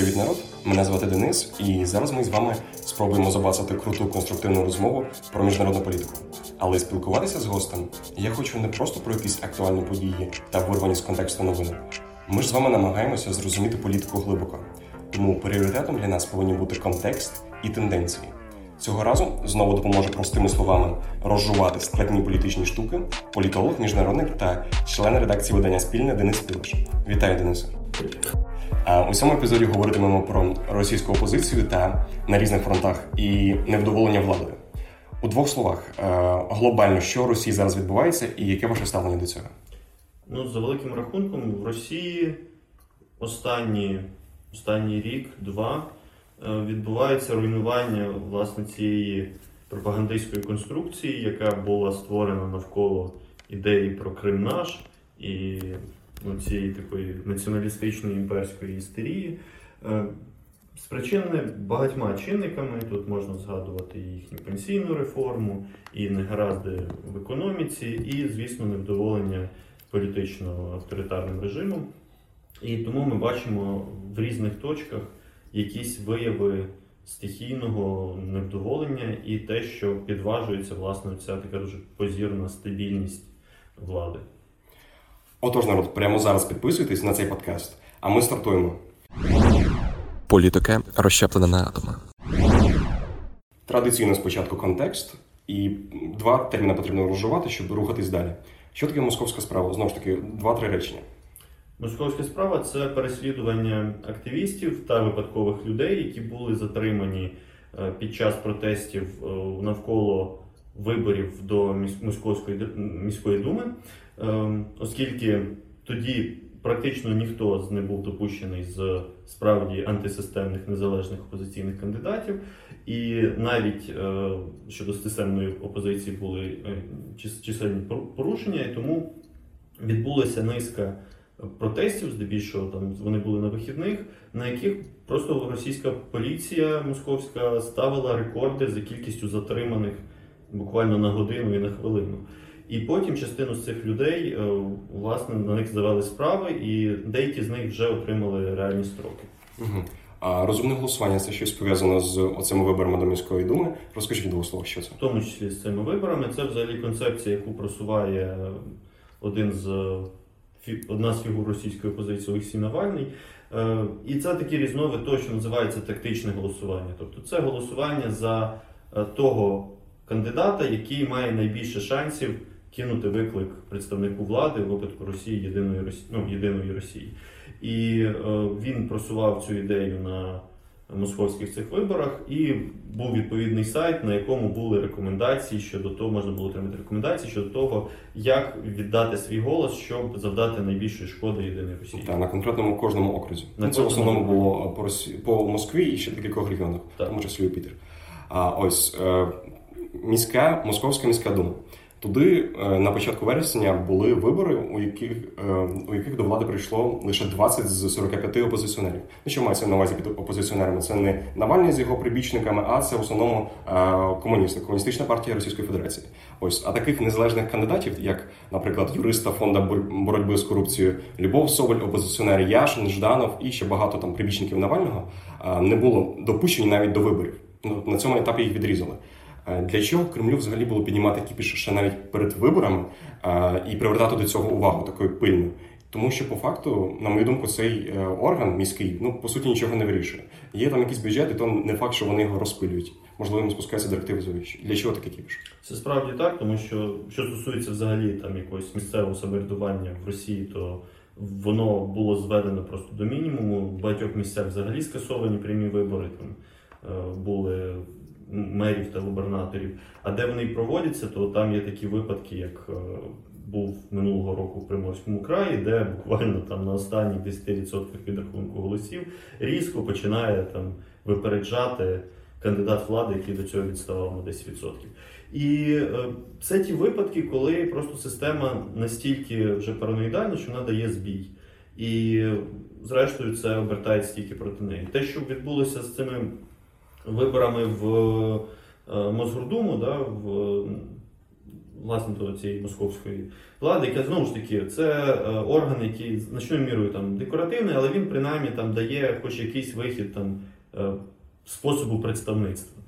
Привіт, народ! Мене звати Денис, і зараз ми з вами спробуємо забацати круту конструктивну розмову про міжнародну політику. Але спілкуватися з гостем я хочу не просто про якісь актуальні події та вирвані з контексту новини. Ми ж з вами намагаємося зрозуміти політику глибоко. Тому пріоритетом для нас повинні бути контекст і тенденції. Цього разу знову допоможе простими словами розжувати складні політичні штуки, політолог, міжнародник та член редакції видання спільне Денис Пілиш. Вітаю, Денисе! А У цьому епізоді говоритимемо про російську опозицію та на різних фронтах і невдоволення владою. У двох словах е, глобально, що в Росії зараз відбувається, і яке ваше ставлення до цього? Ну, за великим рахунком, в Росії останні, останній рік-два е, відбувається руйнування власне цієї пропагандистської конструкції, яка була створена навколо ідеї про Крим наш і цієї такої націоналістичної імперської істерії. Е, Спричинене багатьма чинниками. Тут можна згадувати їхню пенсійну реформу, і негаразди в економіці, і, звісно, невдоволення політично авторитарним режимом. І тому ми бачимо в різних точках якісь вияви стихійного невдоволення і те, що підважується власне ця така дуже позірна стабільність влади. Отож, народ, прямо зараз підписуйтесь на цей подкаст, а ми стартуємо. Політика розщеплена на атоми. Традиційно спочатку контекст, і два терміни потрібно розжувати, щоб рухатись далі. Що таке московська справа? Знову ж таки, два-три речення. Московська справа це переслідування активістів та випадкових людей, які були затримані е, під час протестів е, навколо виборів до Московської міської думи, оскільки тоді практично ніхто не був допущений з справді антисистемних незалежних опозиційних кандидатів, і навіть е, щодо системної опозиції були е, чисельні пору- порушення, і тому відбулася низка протестів, здебільшого там вони були на вихідних, на яких просто російська поліція московська ставила рекорди за кількістю затриманих буквально на годину і на хвилину. І потім частину з цих людей е, власне на них завели справи, і деякі з них вже отримали реальні строки. Угу. А розумне голосування це щось пов'язано з оцими виборами до міської думи. Розкажіть двох словах, що це? в тому числі з цими виборами. Це взагалі концепція, яку просуває один з одна з фігур російської опозиції Олексій Навальний. Е, І це такий різновид того, що називається тактичне голосування. Тобто це голосування за е, того кандидата, який має найбільше шансів кинути виклик представнику влади в випадку Росії єдиної Росії, ну, єдиної Росії. І е, він просував цю ідею на московських цих виборах, і був відповідний сайт, на якому були рекомендації щодо того, можна було отримати рекомендації щодо того, як віддати свій голос, щоб завдати найбільшої шкоди єдиної Росії. Та на конкретному кожному окрузі. На це в основному було по Росі... по Москві і ще декількох регіонах, Так. тому числі Пітер. А ось е, міська Московська міська дума. Туди е, на початку вересня були вибори, у яких е, у яких до влади прийшло лише 20 з 45 опозиціонерів. Ну що мається на увазі під опозиціонерами? Це не Навальний з його прибічниками, а це в основному е, комуністи, комуністична партія Російської Федерації. Ось а таких незалежних кандидатів, як, наприклад, юриста фонду бор- боротьби з корупцією Любов Соболь, опозиціонер Яшин, Жданов і ще багато там прибічників Навального не було допущені навіть до виборів. Ну на цьому етапі їх відрізали. Е, Для чого Кремлю взагалі було піднімати кіпіш ще навіть перед виборами е, і привертати до цього увагу такою пильною? Тому що по факту, на мою думку, цей е, орган міський ну по суті нічого не вирішує. Є там якийсь бюджет, і то не факт, що вони його розпилюють. Можливо, їм спускаються директиви завищі. Для чого такий кіпіш? Це справді так, тому що що стосується взагалі там якогось місцевого самоврядування в Росії, то воно було зведено просто до мінімуму. В багатьох місцях взагалі скасовані прямі вибори. Там були мерів та губернаторів. А де вони проводяться, то там є такі випадки, як е, був минулого року в Приморському краї, де буквально там на останніх 10% підрахунку голосів різко починає там випереджати кандидат влади, який до цього відставав на 10%. І е, це ті випадки, коли просто система настільки вже параноїдальна, що вона дає збій. І е, зрештою це обертається тільки проти неї. Те, що відбулося з цими виборами в е, Мосгордуму, да, в власне до цієї московської влади, яка знову ж таки це орган, який значною мірою там декоративний, але він принаймні там дає хоч якийсь вихід там способу представництва.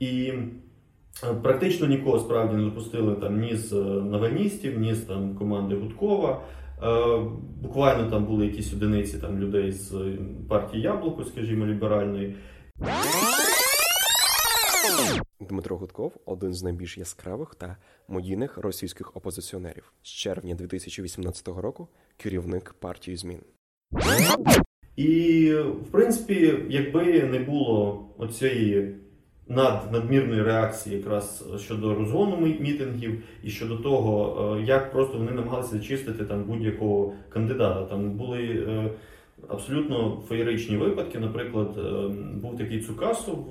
І практично нікого справді не допустили там ні з навальністів, ні з там команди Гудкова. Буквально там були якісь одиниці там людей з партії Яблуко, скажімо, ліберальної. Дмитро Гудков один з найбільш яскравих та медійних російських опозиціонерів з червня 2018 року. Керівник партії змін. І в принципі, якби не було оцієї над надмірної реакції, якраз щодо розгону мітингів, і щодо того, е, як просто вони намагалися зачистити там будь-якого кандидата. Там були е, абсолютно феєричні випадки. Наприклад, е, був такий Цукасов,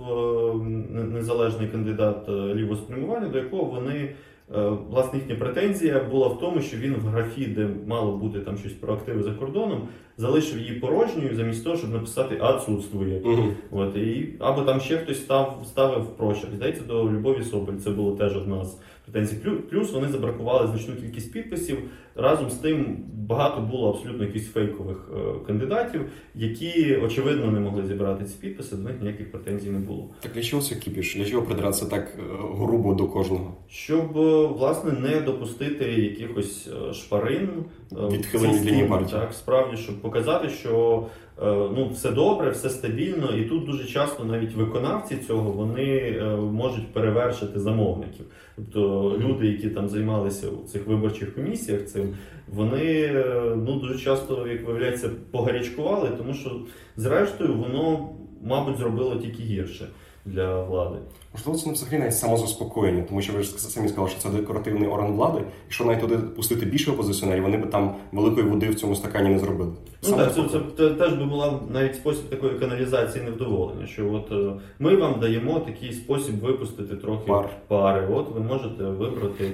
незалежний кандидат лівоспрямування, до якого вони. Е, власне, їхня претензія була в тому, що він в графі, де мало бути там щось про активи за кордоном, залишив її порожньою замість того, щоб написати «отсутствує». Угу. От, і, Або там ще хтось став, ставив прочерк. Здається, до Любові Соболь це було теж одна з претензій. Плюс вони забракували значну кількість підписів. Разом з тим багато було абсолютно якихось фейкових е, кандидатів, які очевидно не могли зібрати ці підписи. До них ніяких претензій не було. Так для чого це кіпіш? Для чого придиратися так е, грубо до кожного? Щоб е, власне не допустити якихось шпарин відхилення лінії партії. Так, справді, щоб показати, що Е, ну, все добре, все стабільно, і тут дуже часто навіть виконавці цього вони е, можуть перевершити замовників. Тобто люди, які там займалися у цих виборчих комісіях, цим вони е, ну дуже часто, як виявляється, погарячкували, тому що зрештою воно, мабуть, зробило тільки гірше для влади. Можливо, це не взагалі навіть самозаспокоєння, тому що ви ж самі сказали, що це декоративний орган влади, і що навіть туди пустити більше опозиціонерів, вони б там великої води в цьому стакані не зробили. Ну так, це, це, це теж би була навіть спосіб такої каналізації невдоволення. Що от е, ми вам даємо такий спосіб випустити трохи Пар. пари. От ви можете вибрати.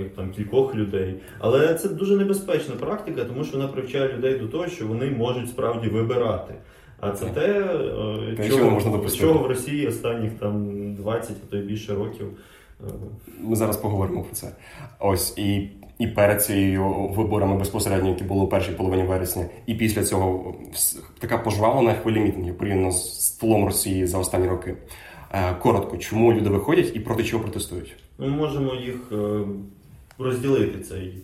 Е, там кількох людей, але це дуже небезпечна практика, тому що вона привчає людей до того, що вони можуть справді вибирати. А це те, е, чого, можна допустити. чого в Росії останніх там 20, а то й більше років. Е, Ми зараз поговоримо про це. Ось і і перед цією виборами безпосередньо, які були у першій половині вересня, і після цього така пожвавлена хвиля мітингів порівняно з стволом Росії за останні роки. Е, коротко, чому люди виходять і проти чого протестують? Ми можемо їх розділити цей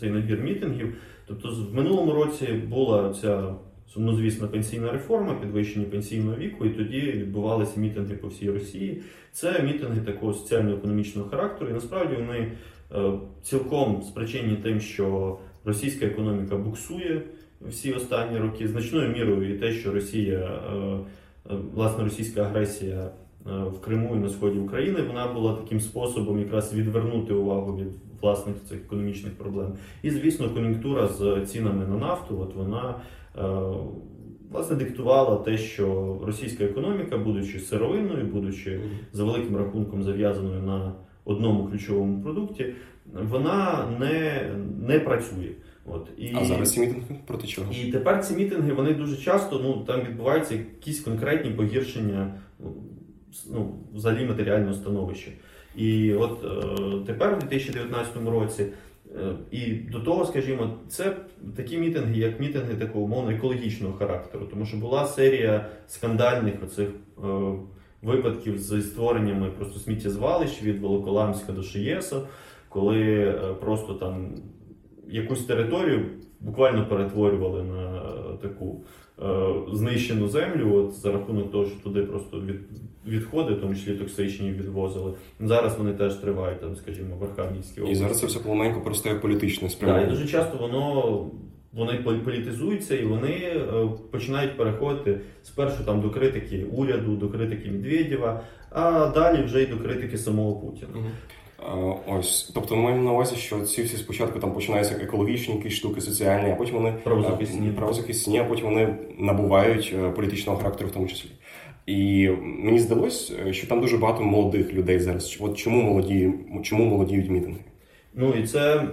цей набір мітингів. Тобто, в минулому році була ця сумнозвісна пенсійна реформа, підвищення пенсійного віку, і тоді відбувалися мітинги по всій Росії. Це мітинги такого соціально-економічного характеру, і насправді вони е, цілком спричинені тим, що російська економіка буксує всі останні роки, значною мірою і те, що Росія, е, е, власне, російська агресія. В Криму і на сході України вона була таким способом якраз відвернути увагу від власних цих економічних проблем. І звісно, кон'юнктура з цінами на нафту, от вона Е, власне диктувала те, що російська економіка, будучи сировинною, будучи за великим рахунком зав'язаною на одному ключовому продукті, вона не не працює. От і а зараз ці мітинги проти чого? І тепер ці мітинги вони дуже часто ну там відбуваються якісь конкретні погіршення ну, взагалі матеріального становища. І от е, тепер, у 2019 році, Е, і до того, скажімо, це такі мітинги, як мітинги такого умовно екологічного характеру, тому що була серія скандальних оцих е, випадків з створеннями просто сміттєзвалищ від Волоколамська до Шиєса, коли просто там якусь територію буквально перетворювали на таку Е, знищену землю, от за рахунок того, що туди просто від, відходи, в тому числі токсичні, відвозили. Зараз вони теж тривають, там, скажімо, в Архангельській області. І зараз це все помаленьку перестає політичне спрямування. Так, і дуже часто воно. Вони політизуються і вони е, починають переходити спершу там до критики уряду, до критики Медведєва, а далі вже й до критики самого Путіна. Ось, тобто ми маємо на увазі, що ці всі спочатку там починаються екологічні якісь штуки, соціальні, а потім вони правозахисні, правозахисні, а потім вони набувають е, політичного характеру, в тому числі. І мені здалось, е, що там дуже багато молодих людей зараз. От чому молоді, чому молодіють мітинги? Ну і це.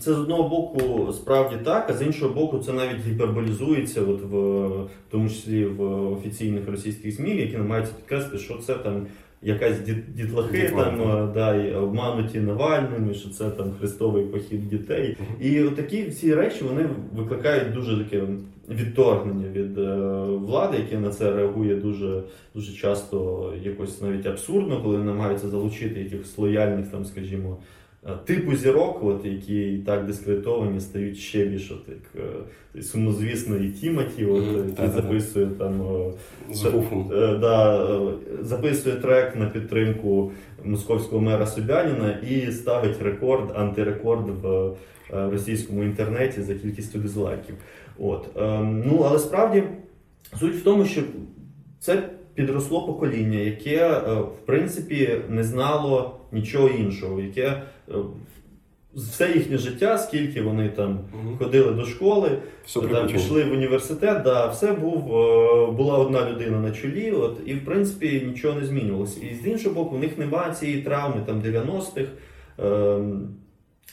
Це з одного боку справді так, а з іншого боку, це навіть гіперболізується, от в, в тому числі в офіційних російських ЗМІ, які намагаються підкреслити, що це там якась дітлахи Дітлахи. там да, і обмануті Навальними, що це там хрестовий похід дітей. І такі всі речі вони викликають дуже таке відторгнення від е, влади, яке на це реагує дуже дуже часто якось навіть абсурдно, коли намагаються залучити якихось лояльних там, скажімо. Е, типу зірок, от, які і так дискредитовані, стають ще більше так, е, сумнозвісної Тімоті, от, який записує там З да, записує трек на підтримку московського мера Собяніна і ставить рекорд, антирекорд в російському інтернеті за кількістю дизлайків. От. Ем, ну, Але справді суть в тому, що це підросло покоління, яке в принципі не знало нічого іншого, яке все їхнє життя, скільки вони там ходили до школи, все там пішли в університет, да, все був, була одна людина на чолі, от, і в принципі нічого не змінювалося. І з іншого боку, в них немає цієї травми там 90-х е,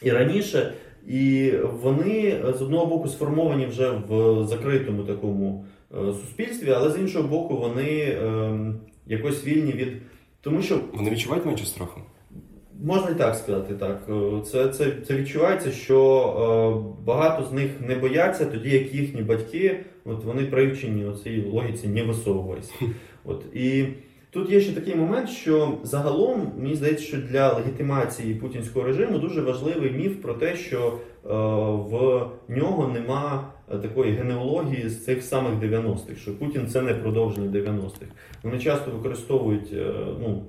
і раніше. І вони з одного боку сформовані вже в закритому такому е, суспільстві, але з іншого боку, вони е, якось вільні від тому, що вони відчувають менше страху. Можна і так сказати, так. Е, це це, це відчувається, що е, багато з них не бояться, тоді як їхні батьки, от вони привчені у цій логіці не висовувайся. От і тут є ще такий момент, що загалом мені здається, що для легітимації путінського режиму дуже важливий міф про те, що е, в нього нема такої генеалогії з цих самих 90-х, що Путін це не продовження 90-х. Вони часто використовують е, ну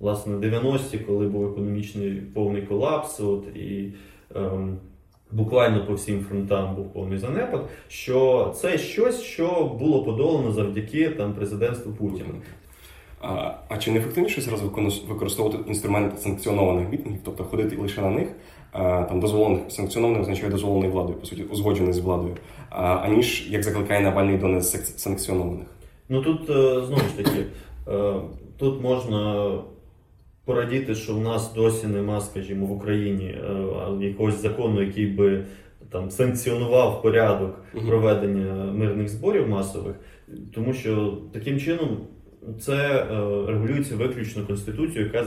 власне 90-ті, коли був економічний повний колапс, от і ем, буквально по всім фронтам був повний занепад. Що це щось, що було подолано завдяки там президентству Путіна. А а чи не ефективніше зараз використовувати інструмент санкціонованих мітингів, тобто ходити лише на них, там дозволених санкціонованих означає дозволений владою, по суті, узгоджений з владою, аніж як закликає Навальний до несанкціонованих? Ну тут е, знову ж таки е, тут можна порадіти, що в нас досі нема, скажімо, в Україні е, якогось закону, який би там санкціонував порядок проведення мирних зборів масових, тому що таким чином це е, регулюється виключно конституцією, яка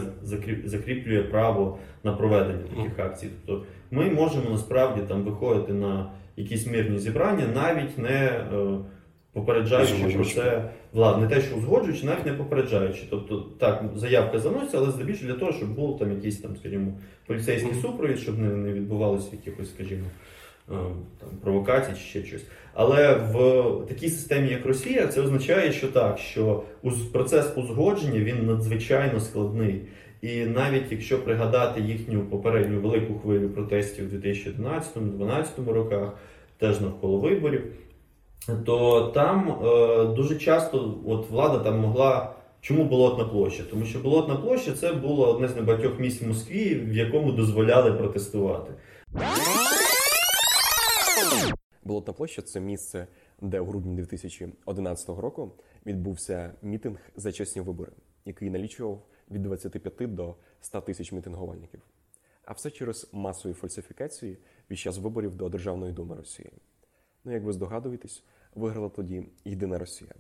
закріплює право на проведення таких акцій. Тобто ми можемо насправді там виходити на якісь мирні зібрання, навіть не е, попереджаючи про це влад, не те, що узгоджуючи, навіть не попереджаючи. Тобто, так, заявка заноситься, але здебільшого для того, щоб був там якийсь там, скажімо, поліцейський супровід, щоб не, не відбувалося якихось, скажімо, там провокацій чи ще щось. Але в такій системі, як Росія, це означає, що так, що процес узгодження він надзвичайно складний. І навіть якщо пригадати їхню попередню велику хвилю протестів у 2011-2012 роках, теж навколо виборів то там е, дуже часто от влада там могла. Чому Болотна площа? Тому що Болотна площа це було одне з небагатьох місць в Москві, в якому дозволяли протестувати. Болотна площа це місце, де у грудні 2011 року відбувся мітинг за чесні вибори, який налічував від 25 до 100 тисяч мітингувальників. А все через масові фальсифікації під час виборів до Державної думи Росії. Ну, як ви здогадуєтесь, виграла тоді єдина Росія.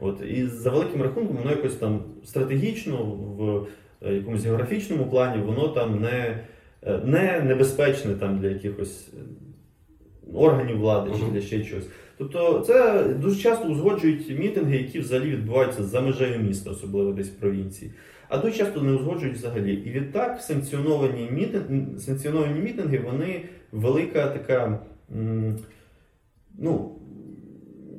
От і за великим рахунком, воно якось там стратегічно в е, якомусь географічному плані, воно там не е, не небезпечне там для якихось органів влади чи для ще чогось. Тобто це дуже часто узгоджують мітинги, які взагалі відбуваються за межею міста, особливо десь в провінції. А дуже часто не узгоджують взагалі. І відтак санкціоновані мітинги, санкціоновані мітинги, вони велика така. Ну,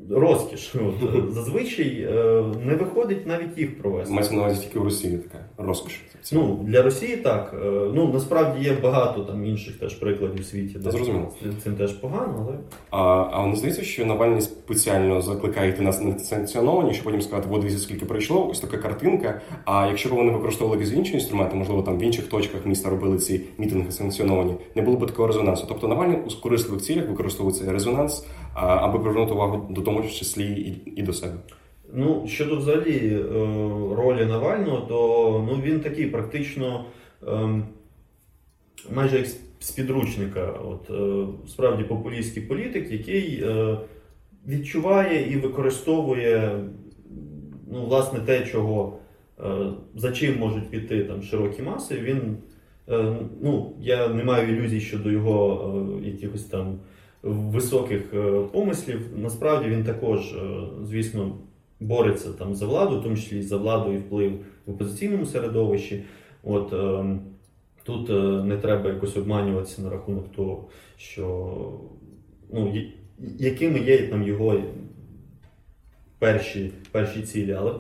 розкіш. От, Зазвичай е, не виходить навіть їх провести. Мається на увазі тільки в Росії така розкіш. Ну, Для Росії так. Е, ну насправді є багато там інших теж прикладів в світі, де Зрозуміло. цим теж погано, але. А а не здається, що Навальний спеціально закликає йти нас не санкціоновані, щоб потім сказати, от дивіться, скільки прийшло, ось така картинка. А якщо б вони використовували якісь інші інструменти, можливо, там в інших точках міста робили ці мітинги санкціоновані, не було б такого резонансу. Тобто Навальний у корисливих цілях використовується резонанс, аби привернути увагу до тому числі і, і до себе. Ну, щодо взагалі е, ролі Навального, то ну, він такий практично ем, майже як з підручника, от, е, справді популістський політик, який е, відчуває і використовує ну, власне те, чого за чим можуть піти там широкі маси, він ну, я не маю ілюзій щодо його якихось там високих помислів. Насправді він також, звісно, бореться там за владу, в тому числі за владу і вплив в опозиційному середовищі. От Тут не треба якось обманюватися на рахунок того, що ну, якими є там його перші перші цілі. Але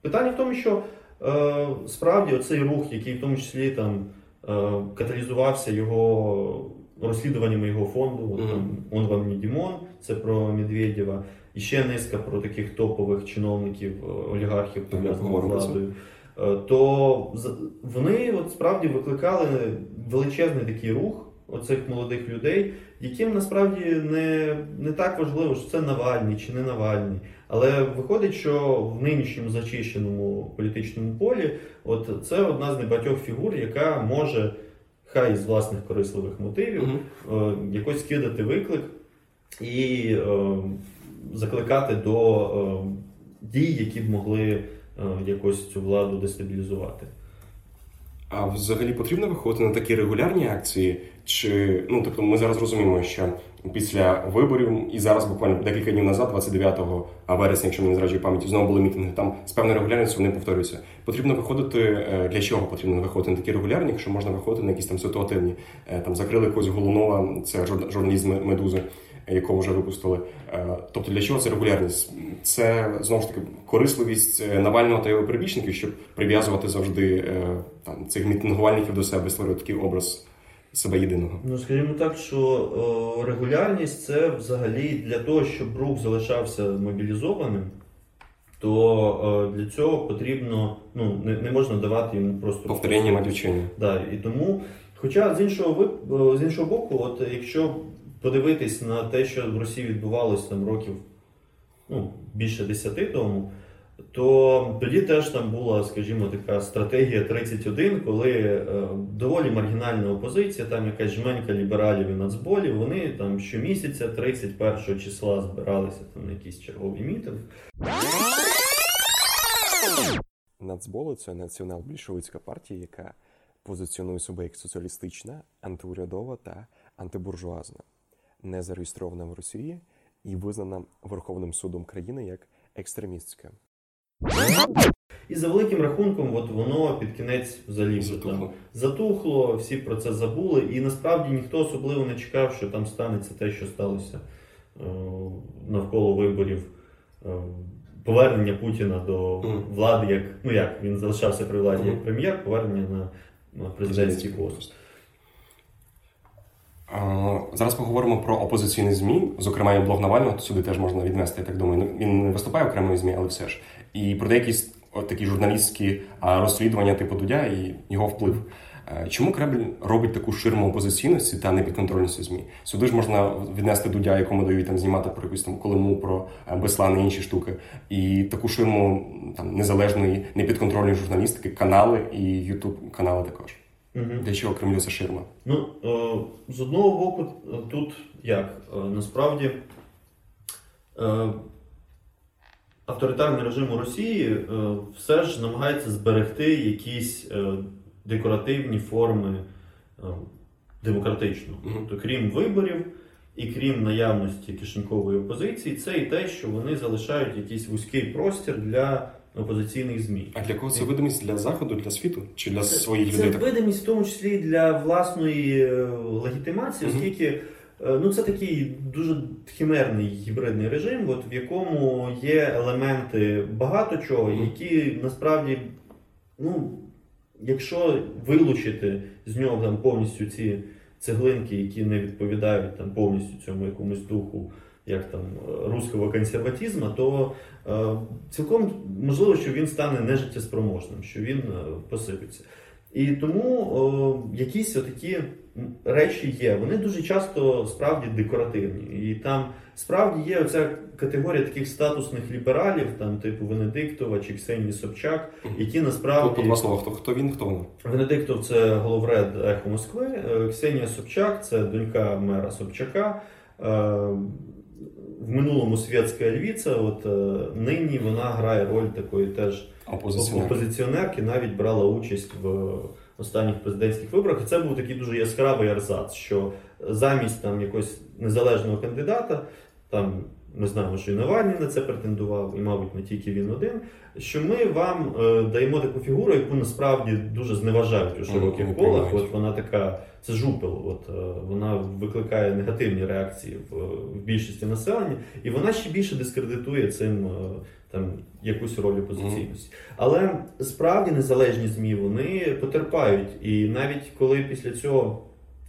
питання в тому, що е, справді оцей рух, який в тому числі там е, каталізувався його розслідуваннями його фонду, от, там Он вам не Дімон, це про Медведєва, і ще низка про таких топових чиновників, е, олігархів пов'язаних з владою. Е, то вони от справді викликали величезний такий рух оцих молодих людей, яким насправді не не так важливо, що це Навальний чи не Навальний. Але виходить, що в нинішньому зачищеному політичному полі от це одна з небагатьох фігур, яка може, хай з власних корисливих мотивів, mm-hmm. якось кидати виклик і е, закликати до е, дій, які б могли якось цю владу дестабілізувати. А взагалі потрібно виходити на такі регулярні акції? Чи ну тобто ми зараз розуміємо, що після виборів і зараз буквально декілька днів назад, 29 вересня, якщо мені зраджує пам'яті, знову були мітинги. Там з певною регулярністю вони повторюються. Потрібно виходити е, для чого потрібно виходити на такі регулярні, якщо можна виходити на якісь там ситуативні. Е, там закрили якогось Голунова, це журналіст медузи якого вже випустили. Е, тобто для чого це регулярність? Це знову ж таки корисливість Навального та його прибічників, щоб прив'язувати завжди там цих мітингувальників до себе, створювати такий образ себе єдиного. Ну скажімо так, що о, регулярність це взагалі для того, щоб рух залишався мобілізованим. То о, для цього потрібно, ну не не можна давати йому просто повторення матючення. Да, і тому, хоча з іншого з іншого боку, от якщо подивитись на те, що в Росії відбувалося там років ну, більше десяти тому, то тоді теж там була, скажімо, така стратегія 31, коли е, доволі маргінальна опозиція, там якась жменька лібералів і нацболів, вони там щомісяця, 31 числа, збиралися там на якийсь черговий мітинг. Нацболи це націонал-більшовицька партія, яка позиціонує себе як соціалістична, антиурядова та антибуржуазна не зареєстрована в Росії і визнана Верховним судом країни як екстремістська. І за великим рахунком, от воно під кінець взагалі затухло. затухло, всі про це забули, і насправді ніхто особливо не чекав, що там станеться те, що сталося е, навколо виборів. Е, повернення Путіна до влади, як ну як він залишався при владі як прем'єр, повернення на президентський пост. Зараз поговоримо про опозиційні змі, зокрема і блог Навального, сюди теж можна віднести, я так думаю. Ну, він не виступає окремої змі, але все ж. І про деякі такі журналістські розслідування типу Дудя і його вплив. Е, чому Кремль робить таку ширму опозиційності та непідконтрольності ЗМІ? Сюди ж можна віднести Дудя, якому дають там знімати про якусь там Колиму, про е, Беслан і інші штуки. І таку ширму там незалежної, непідконтрольної журналістики, канали і Ютуб канали також. Угу. Для чого Кремлю це ширма? Ну, е, з одного боку, тут як? Е, насправді е, авторитарний режим у Росії все ж намагається зберегти якісь декоративні форми демократичного. Угу. Тобто, крім виборів і крім наявності кишенькової опозиції, це і те, що вони залишають якийсь вузький простір для опозиційних змі. А для кого це видимість для заходу, для світу чи для це, своїх це людей? Це видимість в тому числі для власної е, легітимації, оскільки е, ну це такий дуже химерний гібридний режим, от в якому є елементи багато чого, які насправді, ну якщо вилучити з нього там повністю ці цеглинки, які не відповідають там повністю цьому якомусь духу як там руського консерватизму, то е, цілком можливо, що він стане нежиттєспроможним, що він е, посипеться. І тому о, якісь такі речі є. Вони дуже часто справді декоративні. І там справді є оця категорія таких статусних лібералів, там типу Венедиктова чи Ксенії Собчак, які насправді Тут два слова, хто хто він, хто вона? Венедиктов це головред Ехо Москви. Е, Ксенія Собчак це донька мера Собчака. В минулому світська львіця, от е, нині вона грає роль такої теж Опозиціонер. опозиціонерки, навіть брала участь в останніх президентських виборах. І це був такий дуже яскравий арзац, що замість там якогось незалежного кандидата, там ми знаємо, що і Навальний на це претендував, і, мабуть, не тільки він один. Що ми вам е, даємо таку фігуру, яку насправді дуже зневажають у широких колах. От вона така, це жупел. От е, вона викликає негативні реакції в, в більшості населення, і вона ще більше дискредитує цим е, там якусь роль опозиційності. Але справді незалежні змі вони потерпають. І навіть коли після цього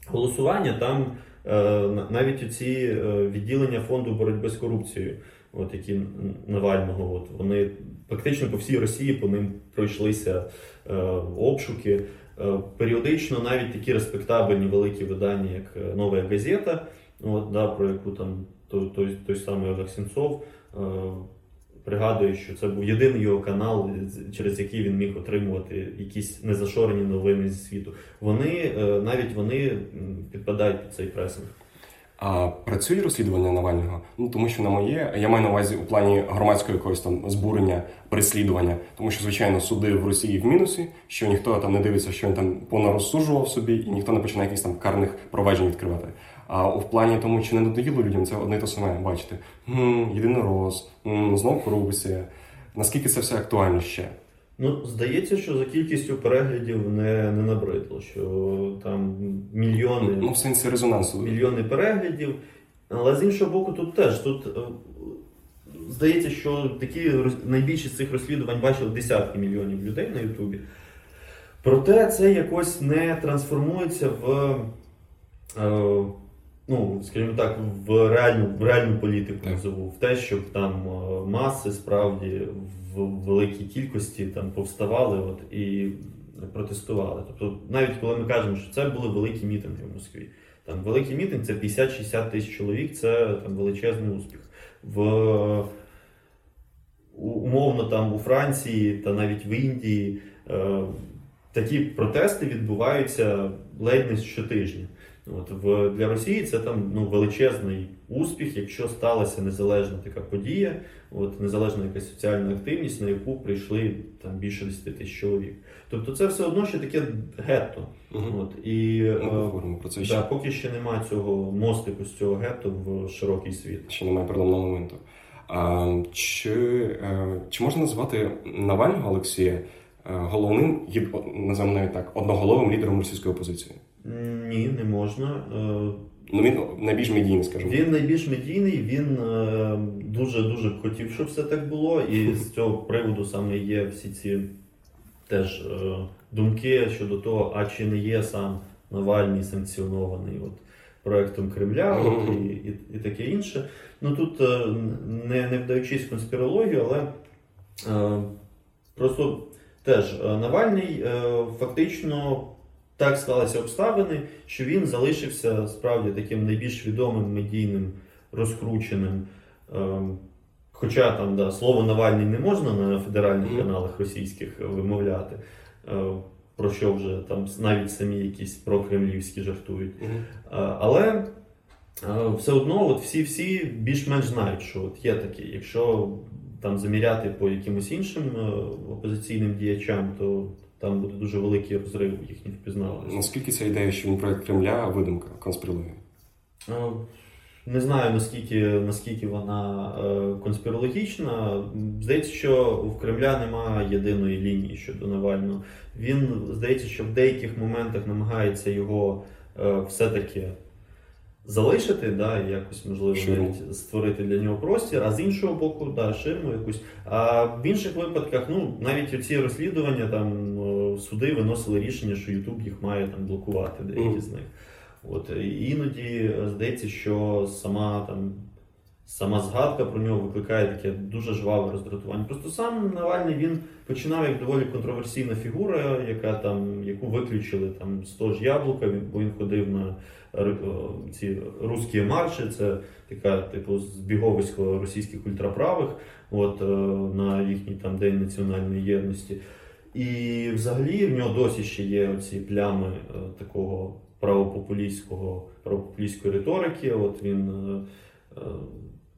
голосування там е, навіть оці відділення фонду боротьби з корупцією, от які Навального, от вони фактично по всій Росії по ним пройшлися е, обшуки. Е, Періодично навіть такі респектабельні великі видання, як е, Нова газета, от, да, про яку там той, той, той самий Олег Сенцов е, пригадує, що це був єдиний його канал, через який він міг отримувати якісь незашорені новини зі світу. Вони е, навіть вони підпадають під цей пресинг. А працює розслідування Навального? Ну тому що на моє я маю на увазі у плані громадського якогось там збурення, переслідування, тому що звичайно суди в Росії в мінусі, що ніхто там не дивиться, що він там понарозсуджував собі, і ніхто не починає якихось там карних проваджень відкривати. А у плані тому, чи не надоїло людям, це одне й те саме бачите. Гм, єдинорос, м, знов корупція. Наскільки це все актуально ще? Ну, здається, що за кількістю переглядів не, не набридло, що там мільйони. Ну, в сенсі резонансу. мільйони переглядів. Але з іншого боку, тут теж тут е, здається, що такі роз- найбільші з цих розслідувань бачили десятки мільйонів людей на Ютубі. Проте це якось не трансформується в, е, ну, скажімо так, в реальну, в реальну політику Так. назову, в те, щоб там е, маси справді в великій кількості там повставали от, і протестували. Тобто, навіть коли ми кажемо, що це були великі мітинги в Москві. Там великий мітинг це 50-60 тисяч чоловік, це там величезний успіх. В умовно там у Франції та навіть в Індії е, такі протести відбуваються ледь не щотижня. От в для Росії це там ну величезний успіх, якщо сталася незалежна така подія, от незалежна якась соціальна активність, на яку прийшли там більше 10 тисяч чоловік. Тобто це все одно ще таке гетто. Мгм. От і е, про це ще. да, поки ще немає цього мостику з цього гетто в широкий світ. ще немає переломного моменту. А, чи, е, чи можна назвати Навального Олексія е, головним, називаємо так, одноголовим лідером російської опозиції? Ні, не можна. Е, Ну він найбільш медійний, скажімо. Він найбільш медійний, він е, дуже дуже б хотів, щоб все так було. І з цього приводу саме є всі ці теж е, думки щодо того, а чи не є сам Навальний санкціонований от, проектом Кремля от, і, і, і таке інше. Ну тут е, не, не вдаючись в конспірологію, але е, просто теж Навальний е, фактично так склалися обставини, що він залишився справді таким найбільш відомим медійним розкрученим. е, Хоча там да, слово Навальний не можна на федеральних каналах російських вимовляти, е, про що вже там навіть самі якісь прокремлівські жартують. Е, Але е, все одно от всі-всі більш-менш знають, що от є такі. Якщо там заміряти по якимось іншим е, опозиційним діячам, то там буде дуже великий розрив у їхніх впізнаваності. Наскільки ця ідея, що він проект Кремля, видумка, конспірологія? Е, Не знаю наскільки, наскільки вона е, конспірологічна. Здається, що в Кремля немає єдиної лінії щодо Навального. Він здається, що в деяких моментах намагається його е, все-таки залишити, да, і якось можливо навіть створити для нього простір, а з іншого боку, да, ширму якусь. А в інших випадках, ну навіть оці розслідування там суди виносили рішення, що Ютуб їх має там блокувати деякі Мгм. з них. От іноді е, здається, що сама там. Сама згадка про нього викликає таке дуже жваве роздратування. Просто сам Навальний він починав як доволі контроверсійна фігура, яка там, яку виключили там з того ж яблука, він- бо він ходив на ці русські марші, це така, типу, збіговисько російських ультраправих, от е, на їхній там День національної єдності. І взагалі в нього досі ще є оці плями е, такого правопопулістського, правопопулістської риторики. От він е, е,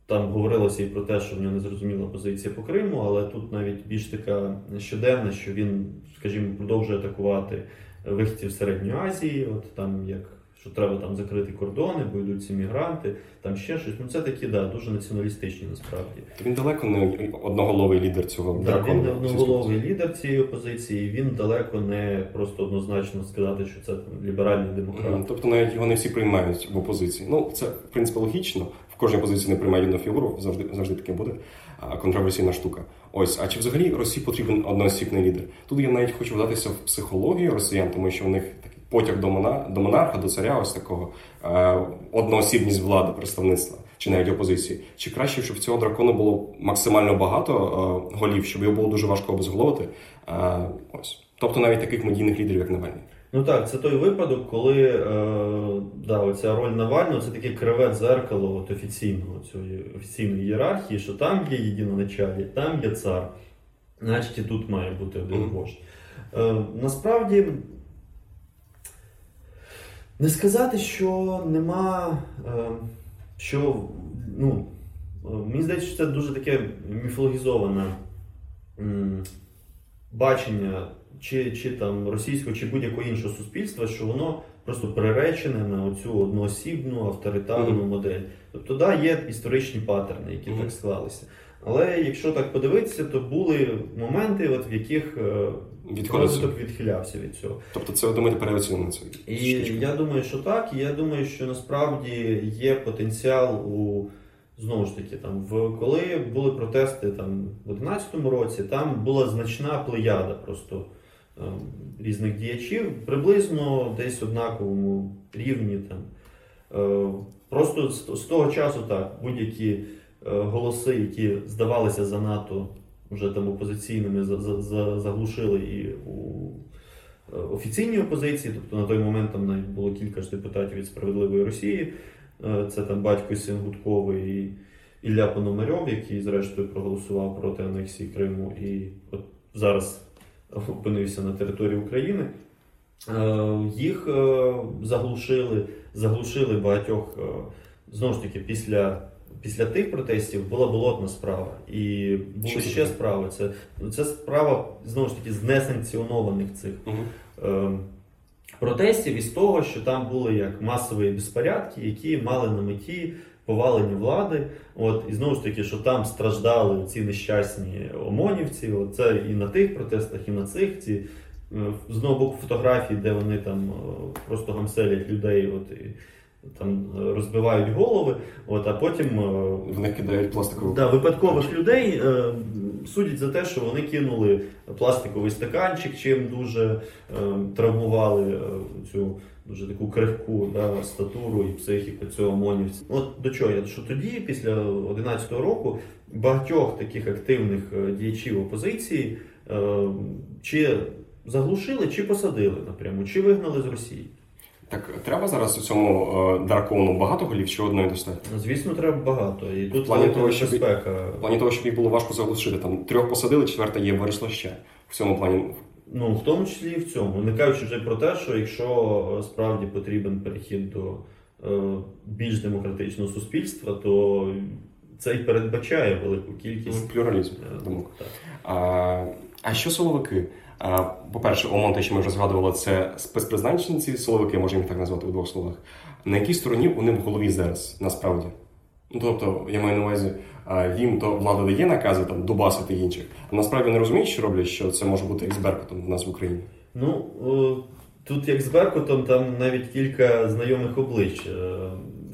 там говорилося і про те, що в нього незрозуміла позиція по Криму, але тут навіть більш така щоденна, що він, скажімо, продовжує атакувати вихідців Середньої Азії, от там як що треба там закрити кордони, бо йдуть ці мігранти, там ще щось. Ну це такі, да, дуже націоналістичні насправді. Він далеко не одноголовий лідер цього Да, він одноголовий лідер цієї опозиції. Він далеко не просто однозначно сказати, що це там ліберальний демократ. Мгм. Тобто навіть його не всі приймають в опозиції. Ну, це, в принципі, логічно. В кожній позиції не приймає одну фігуру, завжди, завжди таке буде. Контроверсійна штука. Ось, а чи взагалі Росії потрібен одноосібний лідер? Тут я навіть хочу вдатися в психологію росіян, тому що у них такий потяг до, мона, до монарха, до царя, ось такого е, одноосібність влади, представництва, чи навіть опозиції. Чи краще, щоб цього дракону було максимально багато е, голів, щоб його було дуже важко обезголовити? Е, ось. Тобто навіть таких медійних лідерів, як Навальний. Ну так, це той випадок, коли е, да, оця роль Навального це таке криве дзеркало от офіційного цієї офіційної ієрархії, що там є єдиноначалі, там є цар. Значить, і тут має бути один вождь. Е, насправді, не сказати, що нема. Е, що, ну, е, мені здається, що це дуже таке міфологізоване бачення чи, чи там російського, чи будь-якого іншого суспільства, що воно просто приречене на оцю одноосібну авторитарну Мгм. модель. Тобто, да, є історичні паттерни, які Мгм. так склалися. Але якщо так подивитися, то були моменти, от в яких е, розвиток відхилявся від цього. Тобто це ви думаєте переоцінено це. І штучка? я думаю, що так. І я думаю, що насправді є потенціал у знову ж таки, там в коли були протести там в 11-му році, там була значна плеяда просто ем, різних діячів, приблизно десь однаковому рівні там. Е, Просто з, того часу так, будь-які голоси, які здавалися занадто вже там опозиційними, за, за, за, заглушили і у е, офіційній опозиції. Тобто на той момент там навіть було кілька ж депутатів від справедливої Росії. Е, Це там батько син Гудковий і Ілля Пономарьов, який зрештою проголосував проти анексії Криму і от зараз опинився на території України. Е, Їх е, заглушили, заглушили багатьох е, знову ж таки після. Після тих протестів була болотна справа, і були це ще справи. Це, це справа знову ж таки з несанкціонованих цих Мгм. е, протестів і з того, що там були як масові безпорядки, які мали на меті повалення влади. От і знову ж таки, що там страждали ці нещасні омонівці. От це і на тих протестах, і на цих ці е, з одного боку фотографії, де вони там е, просто гамселять людей, от і там розбивають голови. От а потім. е, В них кидають пластикову. Да, випадкових людей е, судять за те, що вони кинули пластиковий стаканчик, чим дуже е, травмували е, цю дуже таку крихку да, статуру і психіку цього монівця. От до чого я? Що тоді, після 11-го року, багатьох таких активних е, діячів опозиції е, чи заглушили, чи посадили напряму, чи вигнали з Росії. Так треба зараз у цьому е, дракону багато голів чи одної достатньо? Ну, Звісно, треба багато. І тут плані велика того, щоб- небезпека. В плані того, щоб їх було важко заглушити. Там трьох посадили, четверта є, виросла ще. В цьому плані Ну, в тому числі і в цьому. Не кажучи вже про те, що якщо е, справді потрібен перехід до е, більш демократичного суспільства, то це й передбачає велику кількість плюралізм е, думок. так. А, а що силовики? По-перше, ОМОН, те, що ми вже згадували, це спецпризначенці, силовики, можемо їх так назвати у двох словах. На якій стороні вони в голові зараз, насправді? Ну, тобто, я маю на увазі, їм то влада дає накази там дубасити інших, а насправді вони розуміють, що роблять, що це може бути як з Беркутом в нас в Україні. Ну, тут як з Беркутом, там навіть кілька знайомих облич е,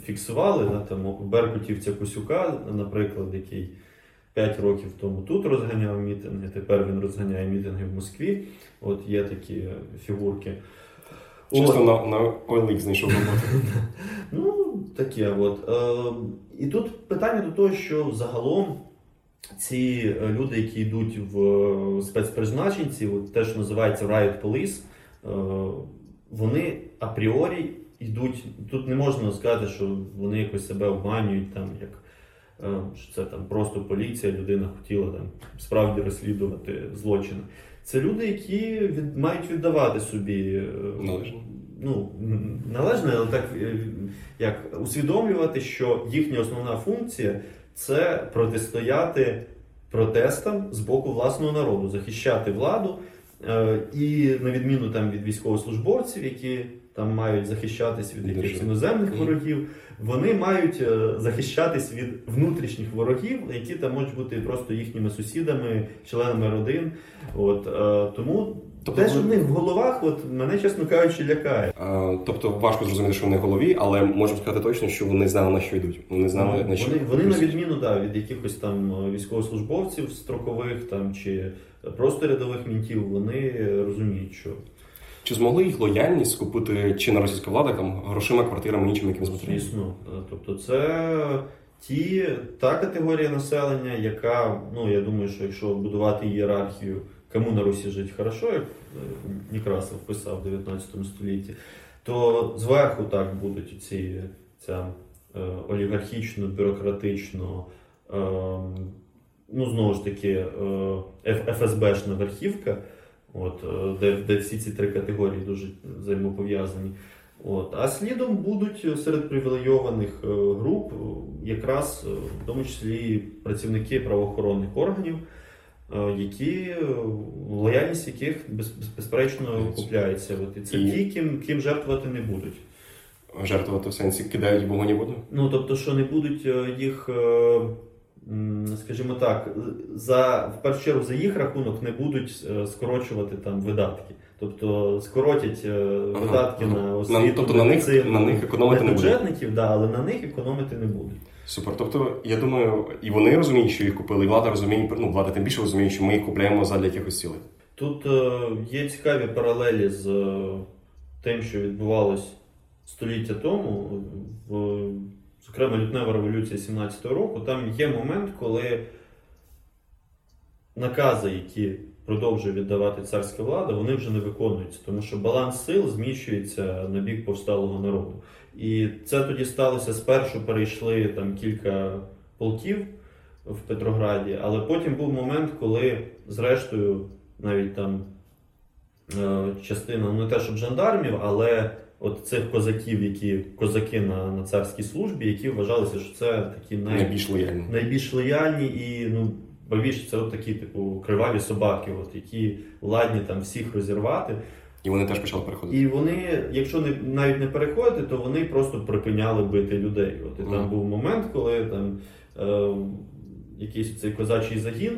фіксували. Да, там Беркутівця Косюка, наприклад, який 5 років тому тут розганяв мітинги, тепер він розганяє мітинги в Москві. От є такі фігурки. Чисто От. на, на OLX знайшов роботу. Ну, таке от. Е, і тут питання до того, що загалом ці е, люди, які йдуть в е, спецпризначенці, от те, що називається Riot Police, е, вони апріорі йдуть. Тут не можна сказати, що вони якось себе обманюють, там, як, що це там просто поліція, людина хотіла там справді розслідувати злочини. Це люди, які від, мають віддавати собі е, Належно. ну, належно, але так е, як усвідомлювати, що їхня основна функція це протистояти протестам з боку власного народу, захищати владу. Е, і на відміну там від військовослужбовців, які там мають захищатись від якихось іноземних ворогів, вони мають е, захищатись від внутрішніх ворогів, які там можуть бути просто їхніми сусідами, членами родин. От е, тому Тобто те, що в них в головах, от мене чесно кажучи, лякає. Е, Тобто важко зрозуміти, що вони в голові, але можемо сказати точно, що вони знали на що йдуть. Вони знали на що вони, вони на відміну да, від якихось там військовослужбовців строкових там чи просто рядових мінтів, вони розуміють, що чи змогли їх лояльність скупити чи на російська влада там грошима, квартирами, іншими якимись матеріалами? Звісно, тобто це ті, та категорія населення, яка, ну я думаю, що якщо будувати ієрархію, кому на Русі жити хорошо, як е, Некрасов писав в 19 столітті, то зверху так будуть ці ця е, олігархічно, бюрократично, е, ну знову ж таки, е, ФСБшна верхівка, от, е, де, де всі ці три категорії дуже взаємопов'язані. От. А слідом будуть серед привілейованих е, груп якраз е, в тому числі працівники правоохоронних органів, які лояльність яких без- без- безперечно купляється. От. І це І- ті, ким, ким жертвувати не будуть. Жертвувати в сенсі кидають вогонь і воду? Ну тобто, що не будуть їх, скажімо так, за в першу чергу за їх рахунок не будуть е, скорочувати там видатки. Тобто скоротять е, Ага, видатки ага. на освіту, тобто на них- на них економити не бюджетників, да, але на них економити не будуть. Супер. Тобто, я думаю, і вони розуміють, що їх купили, і влада розуміє, ну влада тим більше розуміє, що ми їх купляємо задля якихось цілей. Тут е, є цікаві паралелі з тим, що відбувалось століття тому, в, зокрема, лютнева революція 17-го року. Там є момент, коли накази, які продовжує віддавати царська влада, вони вже не виконуються, тому що баланс сил зміщується на бік повсталого народу. І це тоді сталося спершу перейшли там кілька полків в Петрограді, але потім був момент, коли, зрештою, навіть там е, частина, ну не те, щоб жандармів, але от цих козаків, які козаки на, на царській службі, які вважалися, що це такі най, Найбільш лояльні. найбільш лояльні і ну. Більше це от такі, типу, криваві собаки, от, які ладні там всіх розірвати. І вони теж почали переходити. І вони, якщо не навіть не переходити, то вони просто припиняли бити людей. От і там був момент, коли там е, якийсь цей козачий загін.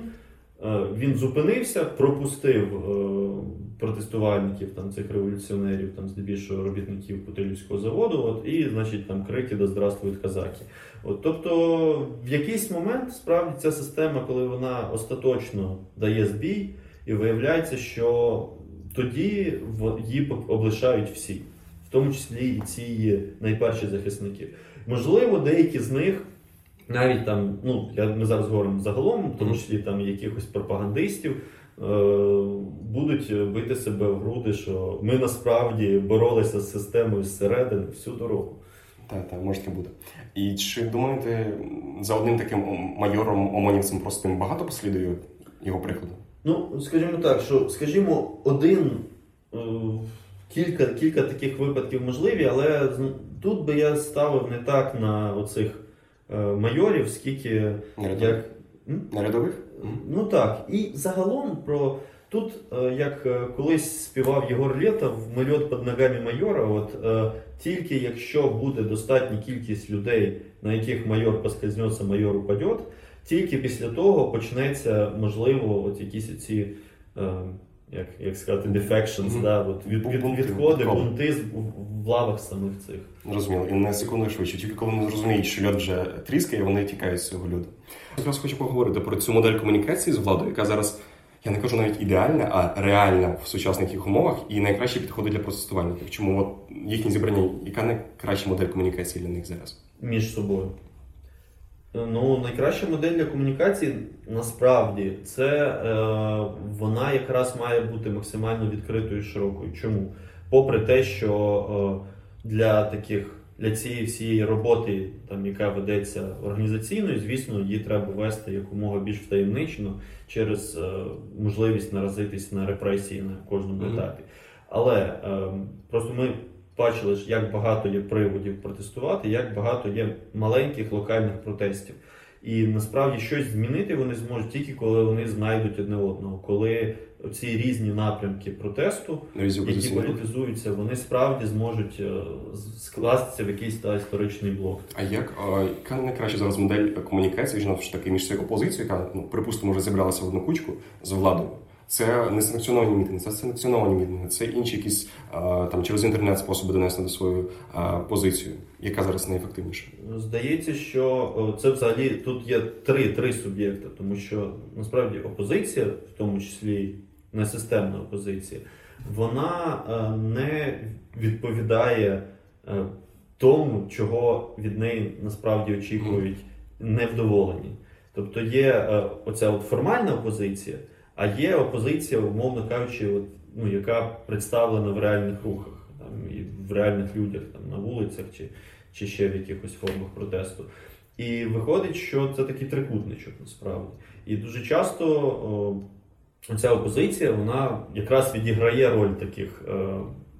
е, Він зупинився, пропустив е, протестувальників там цих революціонерів, там здебільшого робітників Путилівського заводу. От і, значить, там крики да здравствують казаки. От, тобто, в якийсь момент справді ця система, коли вона остаточно дає збій, і виявляється, що тоді її облишають всі, в тому числі і ці найперші захисники. Можливо, деякі з них. Навіть там, ну я ми зараз говоримо загалом, в тому числі там якихось пропагандистів, е, будуть бити себе в груди, що ми насправді боролися з системою зсередини всю дорогу. Так, так, може таке бути. І чи думаєте, за одним таким майором омонівцем простим багато послідує його прикладу? Ну, скажімо так, що скажімо, один е, кілька, кілька таких випадків можливі, але тут би я ставив не так на оцих майорів, скільки Нарядових? як. Нарядових? Ну так, і загалом про тут, е, як е, колись співав Єгор Лєтов, «Мильот під ногами майора, от е, тільки якщо буде достатня кількість людей, на яких майор поскользнеться, майор упадет, тільки після того почнеться, можливо, от якісь ці. Як, як сказати, defections, Мгм. да, от від, від, відходи, бунти в, в лавах самих цих. Зрозуміло. І на секунду швидше. Тільки коли вони зрозуміють, що льод вже тріскає, вони тікають з цього льоду. Я зараз хочу поговорити про цю модель комунікації з владою, яка зараз, я не кажу навіть ідеальна, а реальна в сучасних їх умовах і найкраще підходить для протестувальників. Чому от їхні зібрання, яка найкраща модель комунікації для них зараз? між собою. Ну, найкраща модель для комунікації насправді це е, вона якраз має бути максимально відкритою і широкою. Чому? Попри те, що е, для таких для цієї всієї роботи, там, яка ведеться організаційною, звісно, її треба вести якомога більш втаємничено через е, можливість наразитись на репресії на кожному етапі. Але е, просто ми бачили як багато є приводів протестувати, як багато є маленьких локальних протестів. І насправді щось змінити вони зможуть тільки коли вони знайдуть одне одного, коли ці різні напрямки протесту, Різні які політизуються, вони справді зможуть е, скластися в якийсь та історичний блок. А як а, яка найкраща зараз модель комунікації ж таки між цією опозицією, яка ну припустимо вже зібралася в одну кучку з владою? Це не санкціоновані мітинги, це санкціоновані мітинги, це інші якісь там через інтернет способи донести до свою позицію. Яка зараз найефективніша? Здається, що це взагалі тут є три, три суб'єкти, тому що насправді опозиція, в тому числі несистемна опозиція, вона е, не відповідає е, тому, чого від неї насправді очікують невдоволені. Тобто є е, оця от формальна опозиція, а є опозиція, умовно кажучи, от, ну, яка представлена в реальних рухах там, і в реальних людях там, на вулицях чи, чи ще в якихось формах протесту. І виходить, що це такий трикутничок насправді. І дуже часто о, ця опозиція вона якраз відіграє роль таких е,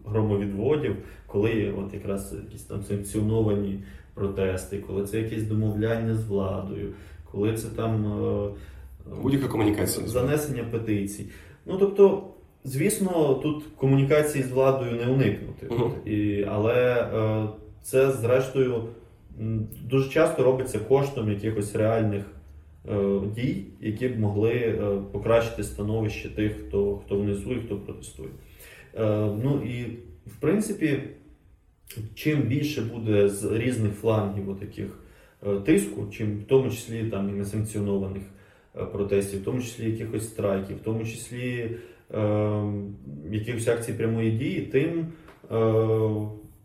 громовідводів, коли от якраз якісь там санкціоновані протести, коли це якісь домовляння з владою, коли це там е, Будь-яка комунікація. занесення петицій. Ну тобто, звісно, тут комунікації з владою не уникнути. Мгм. І, але е, це, зрештою, дуже часто робиться коштом якихось реальних е, дій, які б могли е, покращити становище тих, хто, хто внизу і хто протестує. Ну і в принципі, чим більше буде з різних флангів таких тиску, чим в тому числі там і несанкціонованих протестів, в тому числі якихось страйків, в тому числі е, якихось акцій прямої дії, тим е,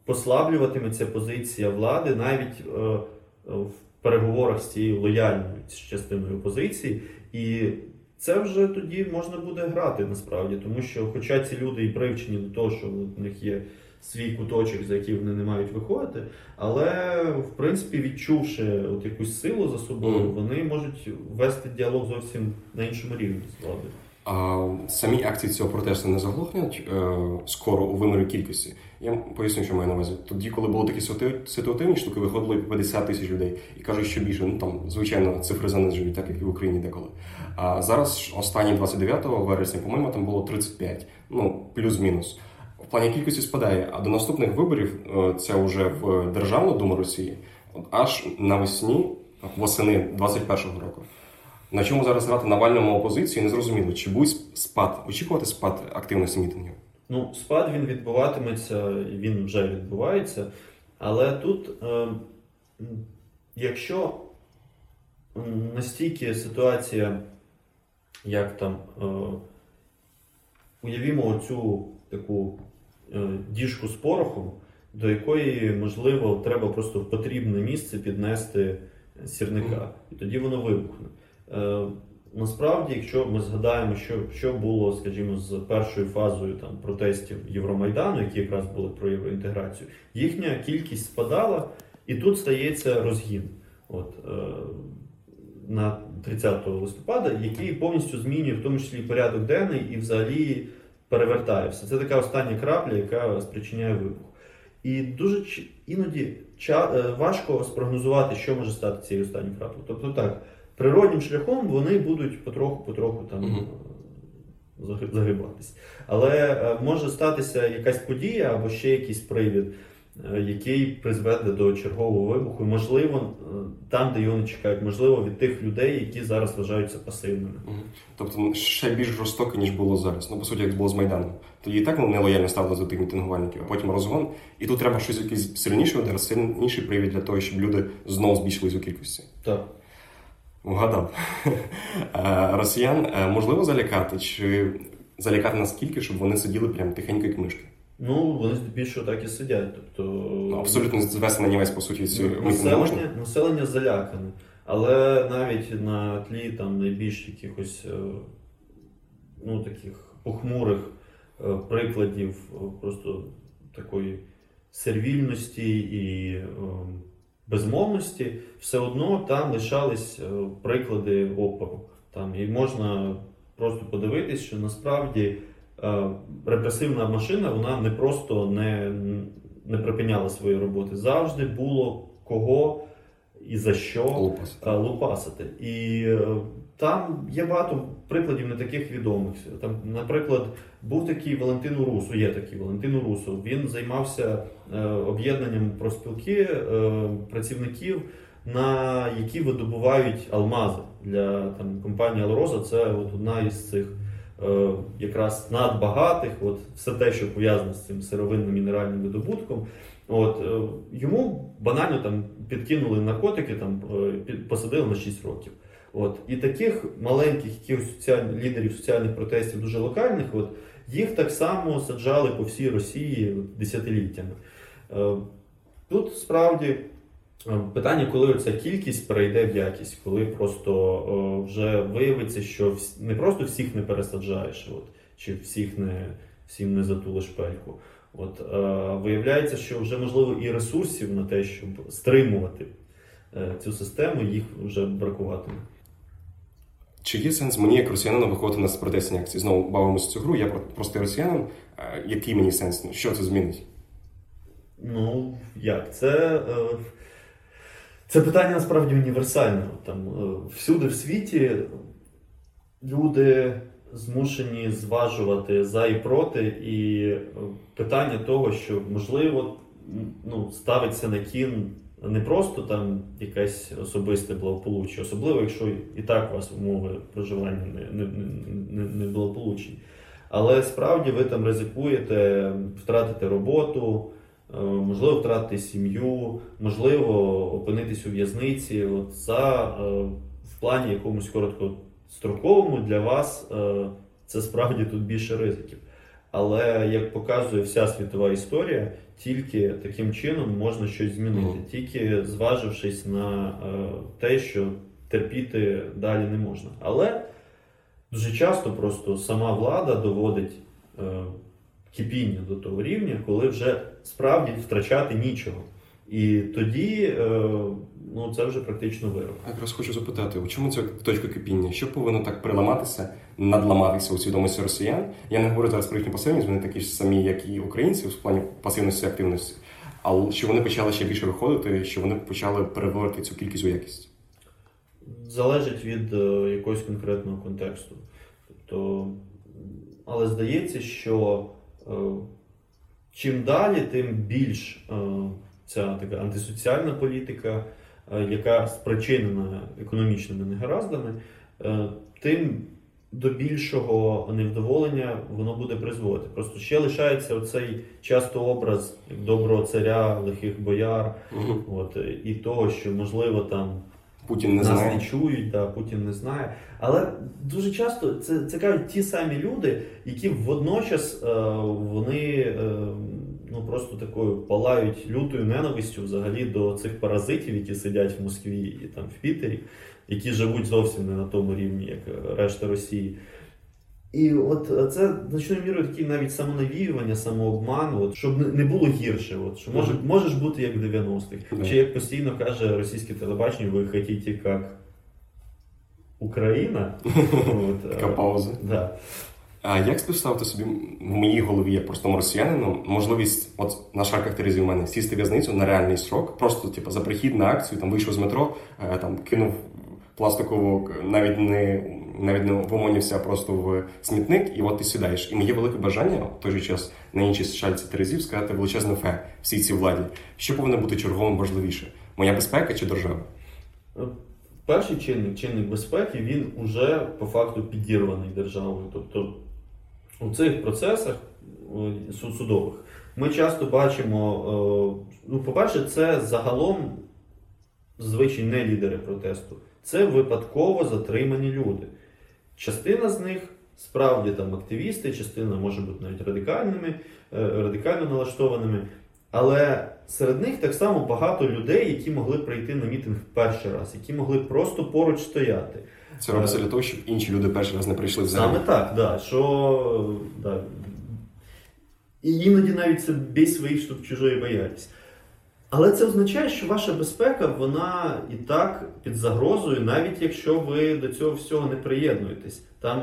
послаблюватиметься позиція влади навіть е, в переговорах з цією лояльною частиною опозиції. І це вже тоді можна буде грати насправді, тому що, хоча ці люди і привчені до того, що в них є свій куточок, за який вони не мають виходити, але в принципі, відчувши от якусь силу за собою, Мгм. вони можуть вести діалог зовсім на іншому рівні з владою. А самі акції цього протесту не заглохнуть е, скоро у вимірі кількості. Я поясню, що маю на увазі. Тоді, коли були такі ситуативні штуки, виходило і 50 тисяч людей і кажуть, що більше. Ну там звичайно цифри занижують, так як і в Україні деколи. А зараз останні 29 вересня, по-моєму, там було 35, ну плюс-мінус. Плані кількості спадає, а до наступних виборів е, це вже в Державну Думу Росії, аж навесні, восени 21-го року. На чому зараз грати Навальному опозиції, не зрозуміло, чи буде спад, очікувати спад активності мітингів. Ну, спад він відбуватиметься, він вже відбувається. Але тут, е, якщо настільки ситуація, як там, е, уявімо оцю таку діжку з порохом, до якої, можливо, треба просто в потрібне місце піднести сірника, і тоді воно вибухне. Е, Насправді, якщо ми згадаємо, що, що було, скажімо, з першою фазою там протестів Євромайдану, які якраз були про євроінтеграцію, їхня кількість спадала, і тут стається розгін. От, е, на 30 листопада, який повністю змінює в тому числі порядок денний і взагалі перевертає все. Це така остання крапля, яка спричиняє вибух. І дуже іноді е, важко спрогнозувати, що може стати цією останньою краплею. Тобто так, природнім шляхом вони будуть потроху-потроху там Мгм. е. Але е, може статися якась подія або ще якийсь привід, який призведе до чергового вибуху. Можливо, е, там, де його не чекають, можливо, від тих людей, які зараз вважаються пасивними. Тобто ще більш жорстоко, ніж було зараз. Ну, по суті, як було з Майданом. Тоді і так вони нелояльно ставили до тих мітингувальників, а потім розгон. І тут треба щось якийсь сильніший удар, сильніший привід для того, щоб люди знову збільшились у кількості. Так. Вгадав. Е, Росіян е, можливо залякати, чи залякати наскільки, щоб вони сиділи прям тихенько, як мишки. Ну, вони здебільшого так і сидять. Тобто, Ну, абсолютно звести на нівець, по суті, цю населення, населення залякане. Але навіть на тлі там найбільш якихось е, ну, таких похмурих е, прикладів е, просто такої сервільності і безмовності, все одно там лишались приклади опору. Там, і можна просто подивитись, що насправді репресивна машина вона не просто не, не припиняла свої роботи. Завжди було кого і за що Лупасити. е, лупасити. І е, там є багато прикладів не таких відомих. Там, наприклад, був такий Валентин Урусу, є такий Валентин Урусу. Він займався е, об'єднанням профспілки е, працівників, на які видобувають алмази для там, компанії Алроза. Це от одна із цих е, якраз надбагатих, от все те, що пов'язане з цим сировинним мінеральним видобутком. От е, йому банально там підкинули наркотики, там е, посадили на 6 років. От і таких маленьких соціальних лідерів соціальних протестів, дуже локальних, от їх так само саджали по всій Росії десятиліттями. Е, Тут справді е, питання, коли ця кількість перейде в якість, коли просто е, вже виявиться, що не просто всіх не пересаджаєш, от, чи всіх не всім не затулиш пельку. От е, виявляється, що вже можливо і ресурсів на те, щоб стримувати е, цю систему, їх вже бракуватиме. Чи є сенс мені, як росіянину, виходити на протестні акції? Знову бавимося цю гру, я простий росіянин. Е, Який мені сенс? Що це змінить? Ну, як? Це, е, це питання насправді універсальне. Там, е, всюди в світі люди змушені зважувати за і проти, і е, питання того, що можливо ну, ставиться на кін не просто там якесь особисте благополуччя, особливо, якщо і так у вас умови проживання не, не, не, не благополучні. Але справді ви там ризикуєте втратити роботу, можливо, втратити сім'ю, можливо, опинитись у в'язниці. От за е, в плані якомусь короткостроковому для вас е, це справді тут більше ризиків. Але як показує вся світова історія, тільки таким чином можна щось змінити, тільки зважившись на е, те, що терпіти далі не можна. Але дуже часто просто сама влада доводить е, кипіння до того рівня, коли вже справді втрачати нічого. І тоді е, ну, це вже практично вирок. Я якраз хочу запитати, у чому ця точка кипіння? Що повинно так переламатися, надламатися у свідомості росіян? Я не говорю зараз про їхню пасивність, вони такі ж самі, як і українці, в плані пасивності і активності. Але що вони почали ще більше виходити, що вони почали переводити цю кількість у якість. Залежить від е, якогось конкретного контексту. Тобто, але здається, що е, чим далі, тим більш е, ця така антисоціальна політика, е, яка спричинена економічними негараздами, е, тим до більшого невдоволення воно буде призводити. Просто ще лишається оцей часто образ доброго царя, лихих бояр, от, і того, що можливо там Путін не нас знає. не чують, да, Путін не знає. Але дуже часто це, це кажуть ті самі люди, які водночас е, вони е, ну просто такою палають лютою ненавистю взагалі до цих паразитів, які сидять в Москві і там в Пітері, які живуть зовсім не на тому рівні, як решта Росії. І от е, це значною мірою такі навіть самонавіювання, самообман, от, щоб не- було гірше. От, що може, можеш бути як в 90-х. Да. Чи як постійно каже російське телебачення, ви хотіте як Україна? От, Така е, пауза. да. А як співставити собі в моїй голові, як простому росіянину, можливість, от на шарках Терезі у мене сісти в в'язницю на реальний срок, просто типу, за прихід на акцію, там вийшов з метро, е, там кинув пластикову, навіть не навіть не в ОМОНівся, а просто в смітник, і от ти сідаєш. І моє велике бажання в той же час на іншій шальці Терезів сказати величезне фе всій цій владі. Що повинно бути черговим важливіше? Моя безпека чи держава? Перший чинник, чинник безпеки, він уже по факту підірваний державою. Тобто у цих процесах судових ми часто бачимо, е, ну, по-перше, це загалом звичайні не лідери протесту. Це випадково затримані люди. Частина з них справді там активісти, частина може бути навіть радикальними, е, радикально налаштованими. Але серед них так само багато людей, які могли прийти на мітинг перший раз, які могли просто поруч стояти. Це робиться для того, щоб інші люди перший раз не прийшли взагалі. Саме так, да, що да. І іноді навіть це бій своїх, щоб чужої боятись. Але це означає, що ваша безпека вона і так під загрозою, навіть якщо ви до цього всього не приєднуєтесь. Там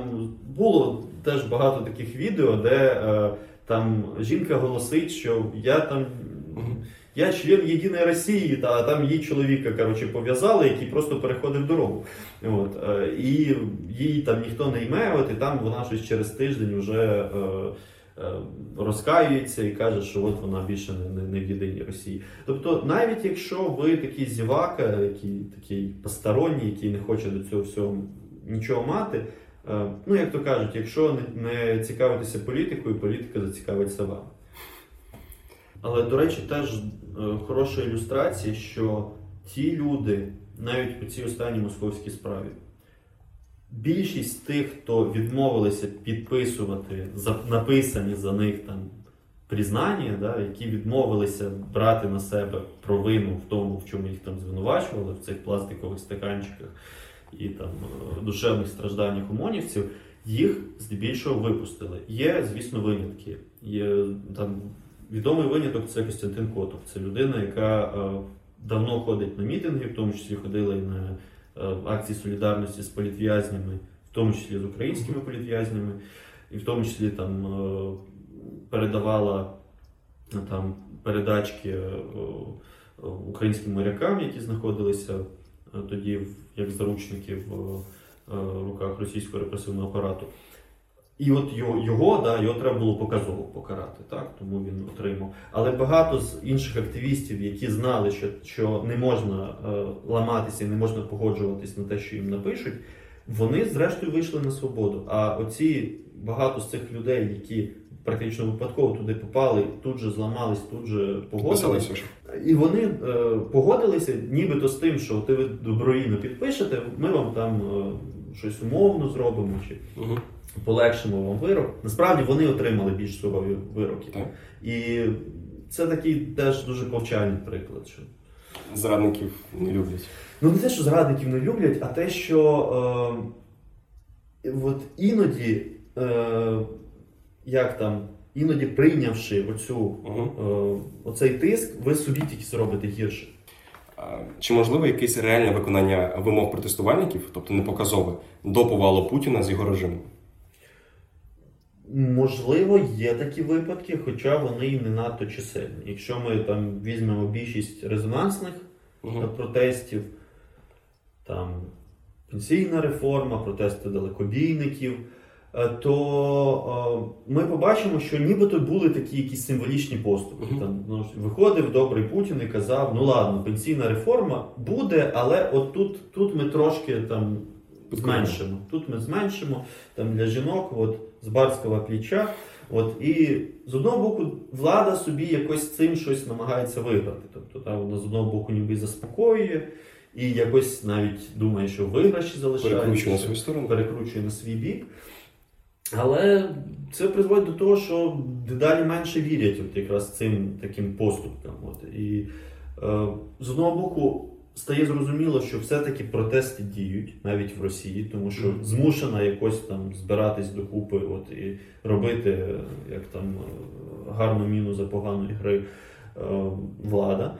було теж багато таких відео, де е, там жінка голосить, що я там Я член Єдиної Росії, та там її чоловіка коротше, пов'язали, який просто переходив дорогу. От, е, і її там ніхто не йме, от, і там вона щось через тиждень вже е, е, розкаюється і каже, що от вона більше не, не, в єдиній Росії. Тобто, навіть якщо ви такий зівака, який такий посторонній, який не хоче до цього всього нічого мати. Е, Ну, як то кажуть, якщо не, цікавитися політикою, політика зацікавиться вам. Але, до речі, теж е, хороша ілюстрація, що ті люди, навіть у цій останній московській справі, більшість тих, хто відмовилися підписувати написані за них там признання, да, які відмовилися брати на себе провину в тому, в чому їх там звинувачували, в цих пластикових стаканчиках і там е, душевних стражданнях ОМОНівців, їх здебільшого випустили. Є, звісно, винятки. Є там відомий виняток це Костянтин Котов. Це людина, яка е, давно ходить на мітинги, в тому числі ходила і на акції солідарності з політв'язнями, в тому числі з українськими політв'язнями, і в тому числі там е, передавала е, там передачки е, е, українським морякам, які знаходилися е, тоді як заручники в е, руках російського репресивного апарату. І от його, його, да, його треба було показово покарати, так? тому він отримав. Але багато з інших активістів, які знали, що, що не можна е, ламатися і не можна погоджуватись на те, що їм напишуть, вони зрештою вийшли на свободу. А оці багато з цих людей, які практично випадково туди попали, тут же зламались, тут же ж. І вони е, погодилися, нібито з тим, що ти ви добровільно підпишете, ми вам там е, щось умовно зробимо чи Угу. полегшимо вам вирок. Насправді вони отримали більш сурові вироки. Так. І це такий теж дуже повчальний приклад. Що... Зрадників не люблять. Ну не те, що зрадників не люблять, а те, що е, от іноді, е, як там, іноді прийнявши оцю, Угу. е, оцей тиск, ви собі тільки зробите гірше. Чи можливо якесь реальне виконання вимог протестувальників, тобто не показове, до повалу Путіна з його режиму? Можливо, є такі випадки, хоча вони і не надто чисельні. Якщо ми там візьмемо більшість резонансних Угу. протестів, там пенсійна реформа, протести далекобійників, то е, ми побачимо, що нібито були такі якісь символічні поступи. Мгм. Там ну, виходив добрий Путін і казав: ну ладно, пенсійна реформа буде, але от тут, тут ми трошки там зменшимо. Тут ми зменшимо там для жінок, от з барського плеча. От і з одного боку, влада собі якось цим щось намагається виграти. Тобто та вона з одного боку ніби заспокоює, і якось навіть думає, що виграші сторону. перекручує на свій бік. Але це призводить до того, що дедалі менше вірять от якраз цим таким поступкам. От. І е, з одного боку стає зрозуміло, що все-таки протести діють навіть в Росії, тому що змушена якось там збиратись докупи от, і робити як там е, гарну міну за поганої гри е, влада.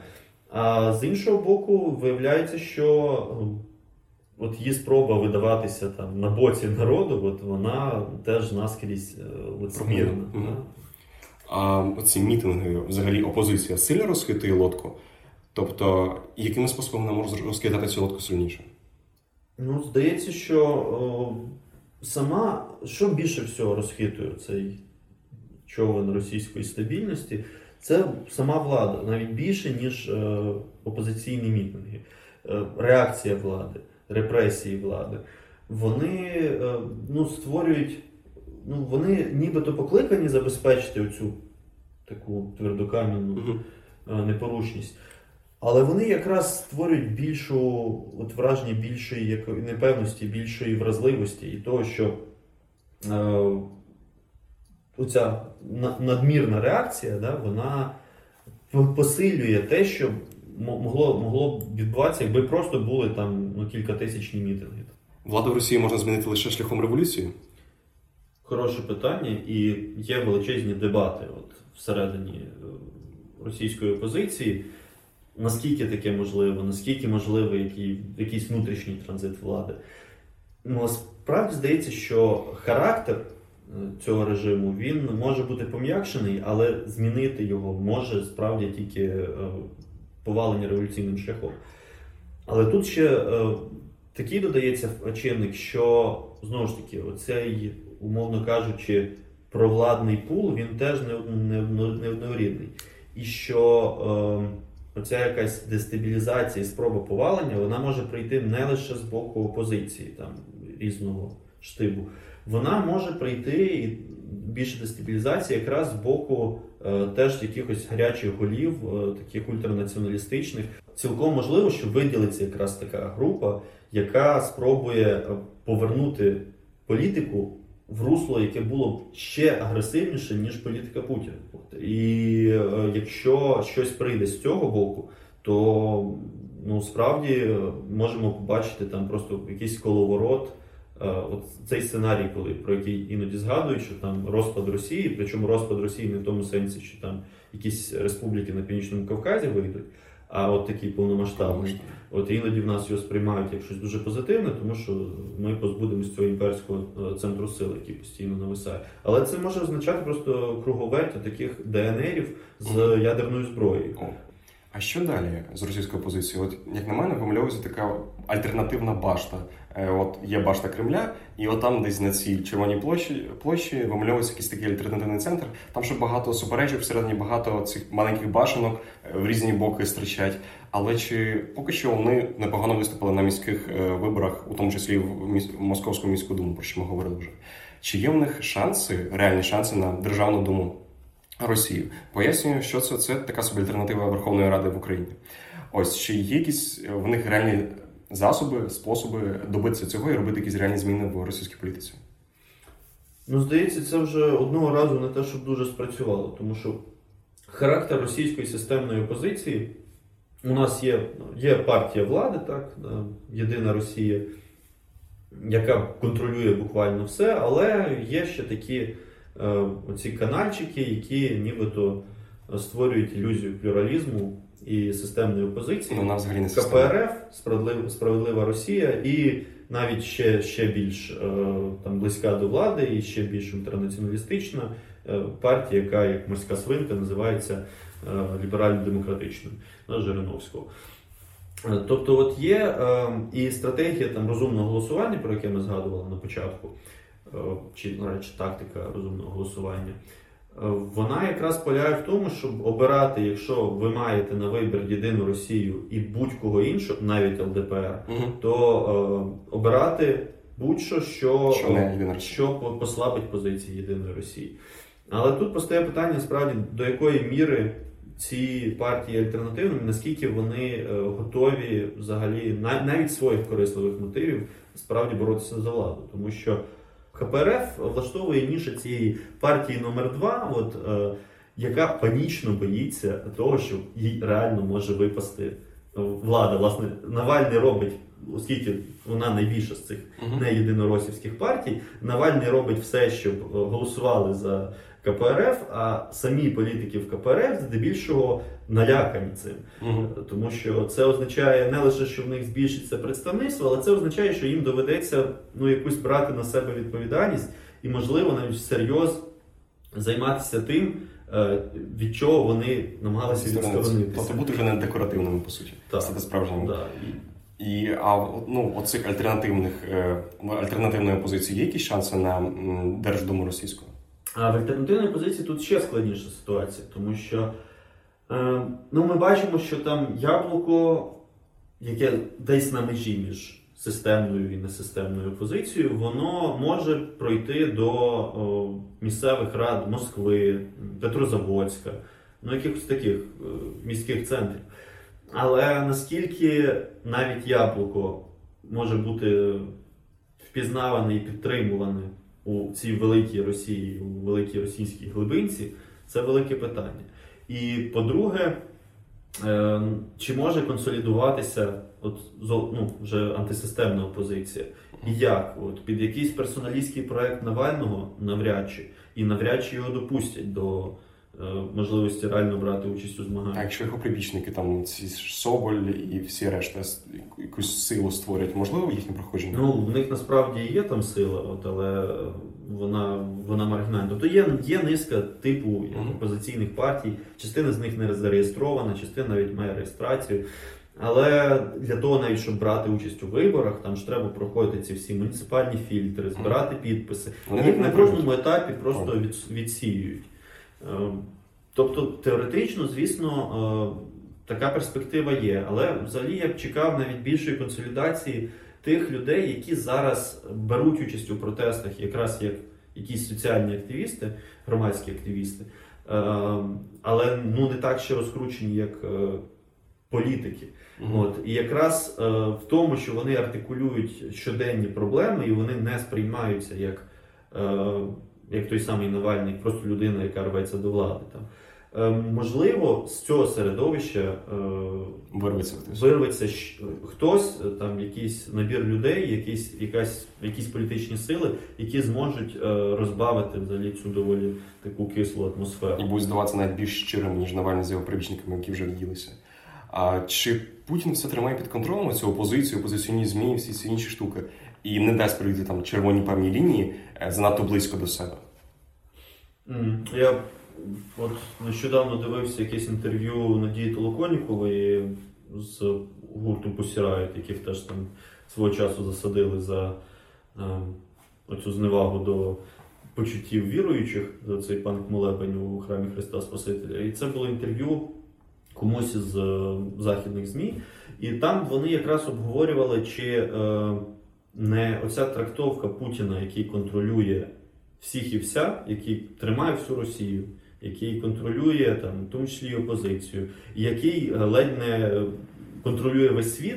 А з іншого боку, виявляється, що е, от її спроба видаватися там на боці народу, от вона теж наскрізь е, лицемірна. Да. А оці мітинги, взагалі, опозиція сильно розхитує лодку. Тобто, якими способами вона може розкидати цю лодку сильніше? Ну, здається, що о, сама, що більше всього розхитує цей човен російської стабільності, це сама влада, навіть більше, ніж е, опозиційні мітинги, Е, реакція влади, репресії влади. Вони е, ну, створюють, ну, вони нібито покликані забезпечити оцю таку твердокам'яну е, непорушність. Але вони якраз створюють більшу от враження більшої непевності, більшої вразливості і того, що е, оця надмірна реакція, да, вона посилює те, що могло, могло б відбуватися, якби просто були там ну, кілька тисячні мітинги. Владу в Росії можна змінити лише шляхом революції. Хороше питання, і є величезні дебати от, всередині е, російської опозиції. Наскільки таке можливо, наскільки можливий який, якийсь внутрішній транзит влади. Ну, насправді здається, що характер цього режиму він може бути пом'якшений, але змінити його може справді тільки е, повалення революційним шляхом. Але тут ще е, такий додається чинник, що знову ж таки, оцей, умовно кажучи, провладний пул він теж неоднорідний. І що е, оця якась дестабілізація і спроба повалення вона може прийти не лише з боку опозиції там різного штибу, вона може прийти і більше дестабілізації якраз з боку е, теж якихось гарячих голів, е, таких ультранаціоналістичних. Цілком можливо, що виділиться якраз така група, яка спробує е, повернути політику в русло, яке було б ще агресивніше, ніж політика Путіна. І е, якщо щось прийде з цього боку, то ну справді е, можемо побачити там просто якийсь коловорот. От цей сценарій, коли про який іноді згадують, що там розпад Росії, причому розпад Росії не в тому сенсі, що там якісь республіки на північному Кавказі вийдуть, а от такий повномасштабний. От іноді в нас його сприймають як щось дуже позитивне, тому що ми позбудемось цього імперського е, центру сили, який постійно нависає. Але це може означати просто круговерть таких ДНРів з ядерною зброєю. А що далі з російською позицією? От як на мене, вимальовується така альтернативна башта. Е, от є башта Кремля, і от там десь на цій червоній площі площі вимальовується якийсь такий альтернативний центр. Там ще багато суперечок, всередині багато цих маленьких башенок е, в різні боки стрічать. Але чи поки що вони непогано виступили на міських е, виборах, у тому числі в. Московську міську думу, про що ми говорили вже? Чи є в них шанси, реальні шанси на державну думу Росії? Пояснюю, що це це така собі альтернатива Верховної Ради в Україні. Ось чи є якісь в них реальні засоби, способи добитися цього і робити якісь реальні зміни в російській політиці? Ну, здається, це вже одного разу не те, щоб дуже спрацювало, тому що характер російської системної опозиції у нас є є партія влади, так, Єдина Росія, яка контролює буквально все, але є ще такі е, оці канальчики, які нібито створюють ілюзію плюралізму і системної опозиції. Ну, взагалі не КПРФ, справедлива, справедлива Росія, і навіть ще ще більш е, там близька до влади, і ще більш інтернаціоналістична е, партія, яка як морська свинка називається е, ліберально-демократичною Жириновського. Тобто, от є і стратегія там розумного голосування, про яке ми згадували на початку, чи ну, речі, тактика розумного голосування. Вона якраз полягає в тому, щоб обирати, якщо ви маєте на вибір єдину Росію і будь-кого іншого, навіть ЛДПР, угу. то е, обирати будь-що, що що, що послабить позиції єдиної Росії. Але тут постає питання справді до якої міри ці партії альтернативні, наскільки вони е, готові взагалі навіть своїх корисливих мотивів справді боротися за владу, тому що. КПРФ влаштовує ніша цієї партії номер 2 от, е, яка панічно боїться того, що їй реально може випасти е, влада. Власне, Навальний робить, оскільки вона найбільша з цих не єдиноросівських партій, Навальний робить все, щоб е, голосували за КПРФ, а самі політики в КПРФ здебільшого налякані цим. Угу. Тому що це означає не лише, що в них збільшиться представництво, але це означає, що їм доведеться ну, якусь брати на себе відповідальність і, можливо, навіть всерйоз займатися тим, е, від чого вони намагалися відсторонитися. Тобто бути вже не декоративними, по суті. Стати справжніми. Да. І а ну, оцих альтернативних е, альтернативної опозиції є якісь шанси на Держдуму російську? А в альтернативній позиції тут ще складніша ситуація, тому що е, ну, ми бачимо, що там яблуко, яке десь на межі між системною і несистемною опозицією, воно може пройти до місцевих рад Москви, Петрозаводська, ну якихось таких е, міських центрів. Але наскільки навіть яблуко може бути впізнаване і підтримуване у цій великій Росії, у великій російській глибинці, це велике питання. І по-друге, е, чи може консолідуватися от, ну, вже антисистемна опозиція? І як? От, Під якийсь персоналістський проект Навального навряд чи і навряд чи його допустять до можливості реально брати участь у А змаганнях. якщо його прибічники, там ці Соболь і всі решта якусь силу створять, можливо, їхнє проходження? Ну, в них насправді є там сила, от, але вона, вона маргінальна. Тобто є, є низка типу Мгм. опозиційних партій, частина з них не зареєстрована, частина навіть має реєстрацію. Але для того, навіть щоб брати участь у виборах, там ж треба проходити ці всі муніципальні фільтри, збирати підписи. Вони Їх на кожному етапі просто від, відсіюють. Е, Тобто, теоретично, звісно, е, така перспектива є. Але взагалі я б чекав навіть більшої консолідації тих людей, які зараз беруть участь у протестах, якраз як якісь соціальні активісти, громадські активісти, Е, але ну не так ще розкручені, як е, політики. Мгм. От і якраз е, в тому, що вони артикулюють щоденні проблеми, і вони не сприймаються як, як той самий Навальний, просто людина, яка рветься до влади. Там. Е, можливо, з цього середовища е, Вирветься хтось. вирветься хтось, е, там якийсь набір людей, якісь, якась, якісь політичні сили, які зможуть е, розбавити взагалі цю доволі таку кислу атмосферу. І будуть здаватися навіть більш щирими, ніж Навальний з його прибічниками, які вже відділися. А чи Путін все тримає під контролем цю опозицію, опозиційні змі, всі ці інші штуки, і не дасть прийти там червоні певні лінії е, занадто близько до себе? Я от нещодавно дивився якесь інтерв'ю Надії Толоконікової з гурту Посірають, яких теж там свого часу засадили за е, оцю зневагу до почуттів віруючих за цей панк молебень у храмі Христа Спасителя. І це було інтерв'ю комусь із е, західних ЗМІ. І там вони якраз обговорювали, чи е, не оця трактовка Путіна, який контролює всіх і вся, який тримає всю Росію, який контролює там, в тому числі опозицію, який ледь не контролює весь світ,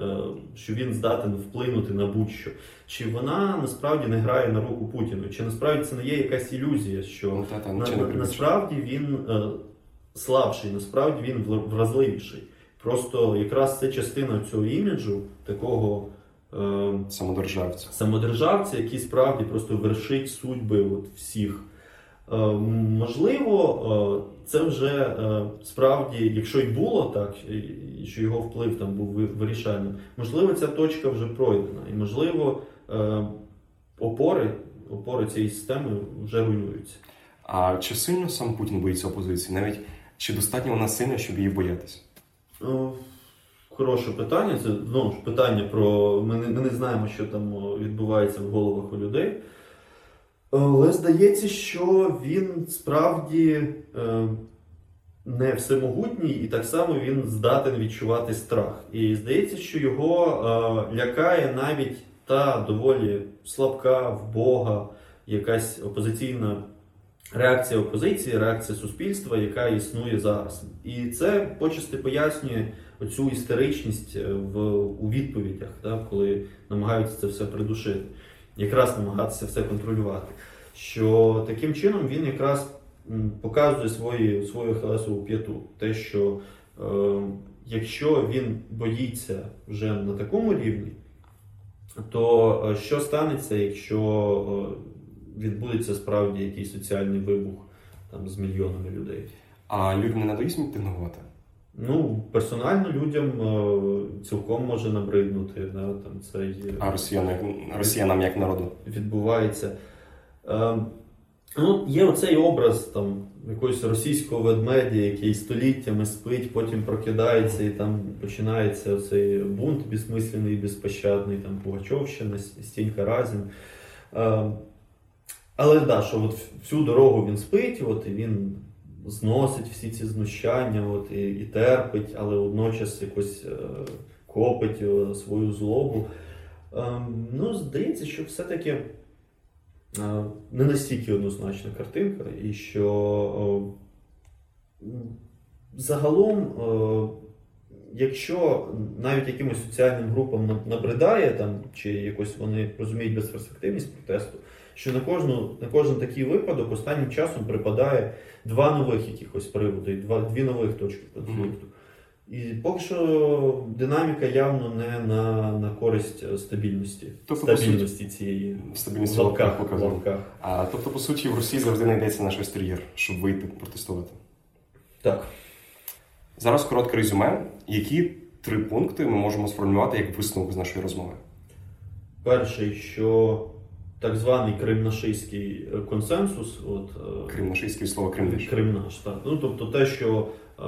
е, що він здатен вплинути на будь-що. Чи вона насправді не грає на руку Путіну? Чи насправді це не є якась ілюзія, що Ну, та, та, на, на- насправді він е, слабший, насправді він вразливіший. Просто якраз це частина цього іміджу, такого Самодержавця. самодержавця, який справді просто вершить судьби от всіх. Е, можливо, е, це вже е, справді, якщо й було так, що його вплив там був вирішальним, можливо, ця точка вже пройдена. І можливо, е, опори, опори цієї системи вже руйнуються. А чи сильно сам Путін боїться опозиції? Навіть чи достатньо вона сильна, щоб її боятися? Хороше питання. Це знову ж питання про. Ми не, ми не знаємо, що там відбувається в головах у людей. Але здається, що він справді е, не всемогутній, і так само він здатен відчувати страх. І здається, що його е, лякає навіть та доволі слабка, вбога, якась опозиційна реакція опозиції, реакція суспільства, яка існує зараз. І це почасти пояснює оцю істеричність е, в, у відповідях, да, коли намагаються це все придушити, якраз намагатися все контролювати. Що таким чином він якраз показує свої, свою хелесову п'яту. Те, що е, якщо він боїться вже на такому рівні, то е, що станеться, якщо е, відбудеться справді якийсь соціальний вибух там, з мільйонами людей? А людям не надоїсть мітингувати? Ну, персонально людям е, цілком може набриднути. Да, там це є, А росіяни, росіянам як народу? відбувається. Е, ну, є оцей образ там якогось російського ведмедя, який століттями спить, потім прокидається і там починається цей бунт безсмисленний, безпощадний, там Пугачовщина, Стінька Разін. Е, але да, що от всю дорогу він спить, от, і він зносить всі ці знущання, от, і, і терпить, але водночас якось е, копить е, свою злобу. Е, ну, здається, що все-таки е, не настільки однозначна картинка, і що е, загалом, е, якщо навіть якимось соціальним групам набридає там, чи якось вони розуміють безперспективність протесту, що на кожну на кожен такий випадок останнім часом припадає два нових якихось приводи, два, дві нових точки конфлікту. І поки що динаміка явно не на на користь стабільності тобто, стабільності суті, цієї стабільності в лапках показує. А тобто, по суті, в Росії завжди знайдеться наш екстер'єр, щоб вийти протестувати. Так. Зараз коротке резюме. Які три пункти ми можемо сформулювати як висновок з нашої розмови? Перший, що так званий кримнашистський консенсус, от е, Кримнашистське слово Кримнаш. Кримнаш, так. Ну тобто те, що е,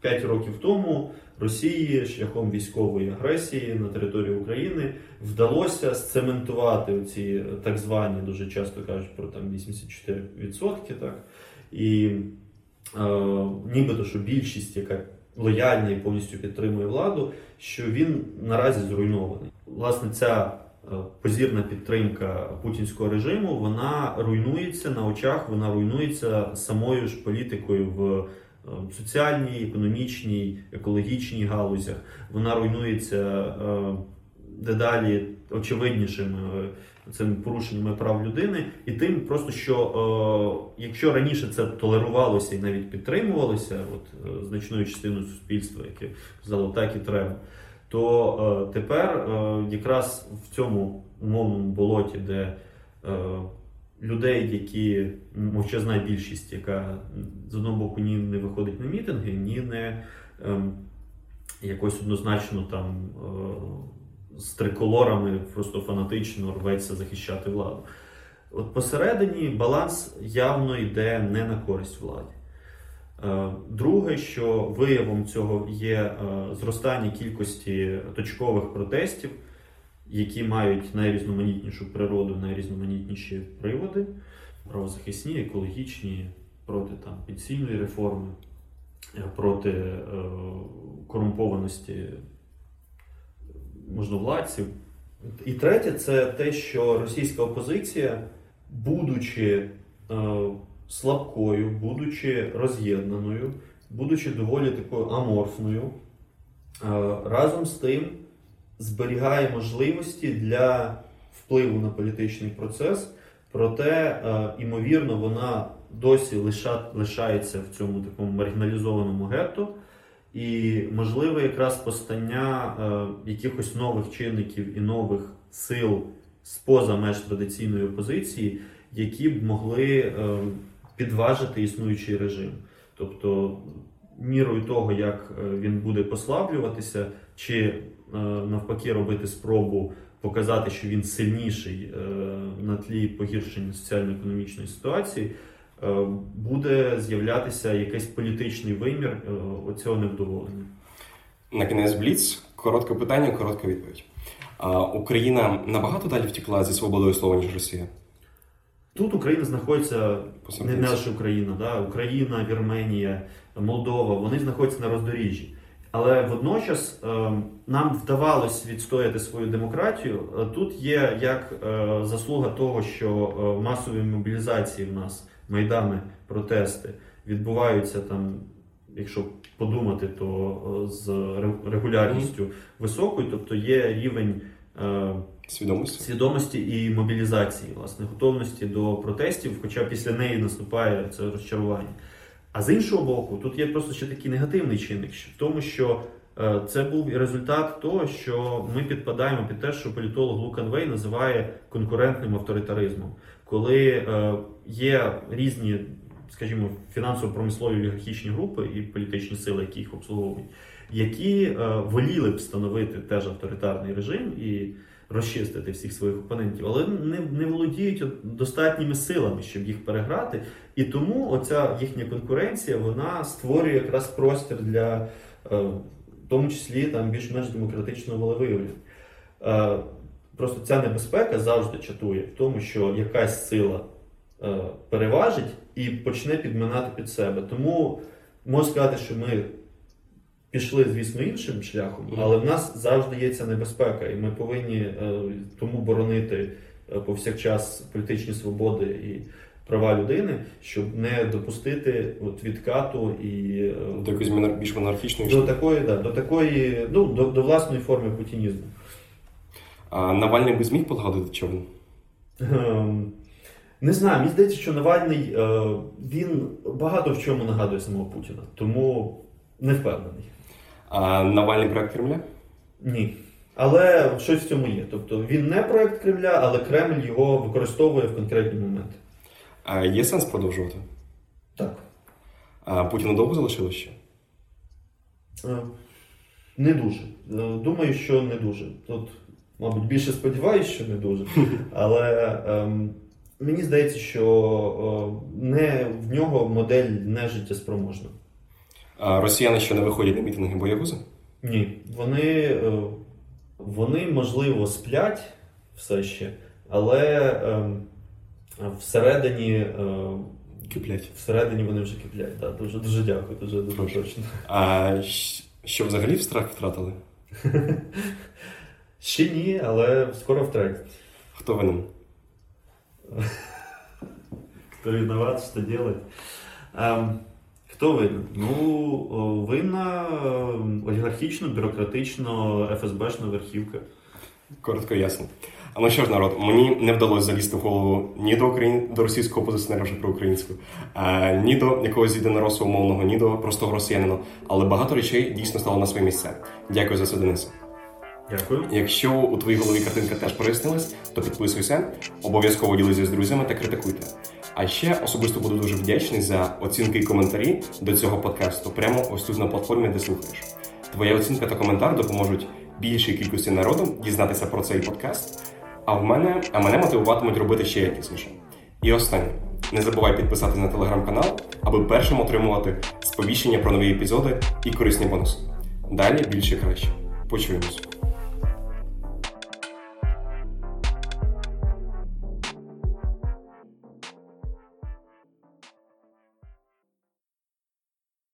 5 років тому Росії шляхом військової агресії на території України вдалося сцементувати ці так звані, дуже часто кажуть про там 84%, так і е, нібито що більшість, яка лояльна і повністю підтримує владу, що він наразі зруйнований. Власне, ця е, позірна підтримка путінського режиму вона руйнується на очах, вона руйнується самою ж політикою в. Е, соціальній, економічній, екологічній галузях. Вона руйнується е, дедалі очевиднішими е, цими порушеннями прав людини, і тим, просто що якщо раніше це толерувалося і навіть підтримувалося, от значною частиною суспільства, яке казало, так і треба. То тепер якраз в цьому умовному болоті, де людей, які мовчазна більшість, яка з одного боку ні не виходить на мітинги, ні не ем, якось однозначно там е, з триколорами просто фанатично рветься захищати владу. От посередині баланс явно йде не на користь владі. Е, друге, що виявом цього є е, зростання кількості точкових протестів які мають найрізноманітнішу природу, найрізноманітніші приводи, правозахисні, екологічні, проти там, пенсійної реформи, е, проти е, корумпованості можновладців. І третє, це те, що російська опозиція, будучи е, слабкою, будучи роз'єднаною, будучи доволі такою аморфною, е, разом з тим зберігає можливості для впливу на політичний процес, проте, е, імовірно, вона досі лиша, лишається в цьому такому маргіналізованому гетто. І, можливо, якраз постання е, якихось нових чинників і нових сил споза меж традиційної опозиції, які б могли е, підважити існуючий режим. Тобто, мірою того, як е, він буде послаблюватися, чи Е, навпаки робити спробу показати, що він сильніший е, на тлі погіршення соціально-економічної ситуації, буде з'являтися якийсь політичний вимір оцього невдоволення. На кінець Бліц коротке питання, коротка відповідь. Україна набагато далі втекла зі свободою слова, ніж Росія. Тут Україна знаходиться не наша Україна, да? Україна, Вірменія, Молдова. Вони знаходяться на роздоріжжі. Але водночас ем, нам вдавалось відстояти свою демократію. Е, тут є як е, заслуга того, що е, масові мобілізації в нас майдани, протести відбуваються там, якщо подумати, то з регулярністю високою, тобто є рівень свідомості свідомості і мобілізації, власне, готовності до протестів, хоча після неї наступає це розчарування. А з іншого боку, тут є просто ще такий негативний чинник в тому, що е, це був і результат того, що ми підпадаємо під те, що політолог Лукан Вей називає конкурентним авторитаризмом, коли е, є різні, скажімо, фінансово-промислові олігархічні групи і політичні сили, які їх обслуговують, які е, воліли б встановити теж авторитарний режим і розчистити всіх своїх опонентів, але не не володіють достатніми силами, щоб їх переграти. І тому оця їхня конкуренція вона створює якраз простір для е, в тому числі там більш-менш демократичного волевиявлення. Е, просто ця небезпека завжди чатує в тому, що якась сила е, переважить і почне підминати під себе. Тому можна сказати, що ми пішли, звісно, іншим шляхом, але в нас завжди є ця небезпека, і ми повинні е, тому боронити е, повсякчас політичні свободи і права людини, щоб не допустити от відкату і е, до якоїсь більш монархічної до такої, да, до такої, ну до, до власної форми путінізму. А Навальний би зміг полагодити човен? Ем, не знаю, мені здається, що Навальний він багато в чому нагадує самого Путіна, тому не впевнений. А Навальний проект Кремля? Ні. Але щось в цьому є. Тобто він не проект Кремля, але Кремль його використовує в конкретні моменти. А Є сенс продовжувати? Так. А Путіну довго залишилось ще? Е, Не дуже. Е, Думаю, що не дуже. Тут, мабуть, більше сподіваюся, що не дуже. Але ем, мені здається, що е, не, в нього модель не життєспроможна. А Росіяни що не виходять на мітинги боягузи? Ні, вони, е, вони можливо сплять все ще, але ем, всередині, е, Киплять. всередині вони вже киплять. Да, дуже дуже дякую, дуже дуже Прошу. точно. А що взагалі в страх втратили? Ще ні, але скоро втратять. Хто винен? Кто виноват, что делать? Хто винен? Ну, винна ем, олігархічно, бюрократично, ФСБшна верхівка. Коротко ясно. А ну що ж, народ, мені не вдалося залізти в голову ні до Україн... до російського опозиціонера вже про українську, а, ні до якогось єдиноросу умовного, ні до простого росіянина. Але багато речей дійсно стало на свої місця. Дякую за це, Денисе. Дякую. Якщо у твоїй голові картинка теж прояснилась, то підписуйся, обов'язково ділися з друзями та критикуйте. А ще особисто буду дуже вдячний за оцінки і коментарі до цього подкасту прямо ось тут на платформі, де слухаєш. Твоя оцінка та коментар допоможуть більшій кількості народу дізнатися про цей подкаст. А в мене, а мене мотивуватимуть робити ще якісніше. І останнє. Не забувай підписатися на телеграм-канал, аби першим отримувати сповіщення про нові епізоди і корисні бонуси. Далі більше краще. Почуємось.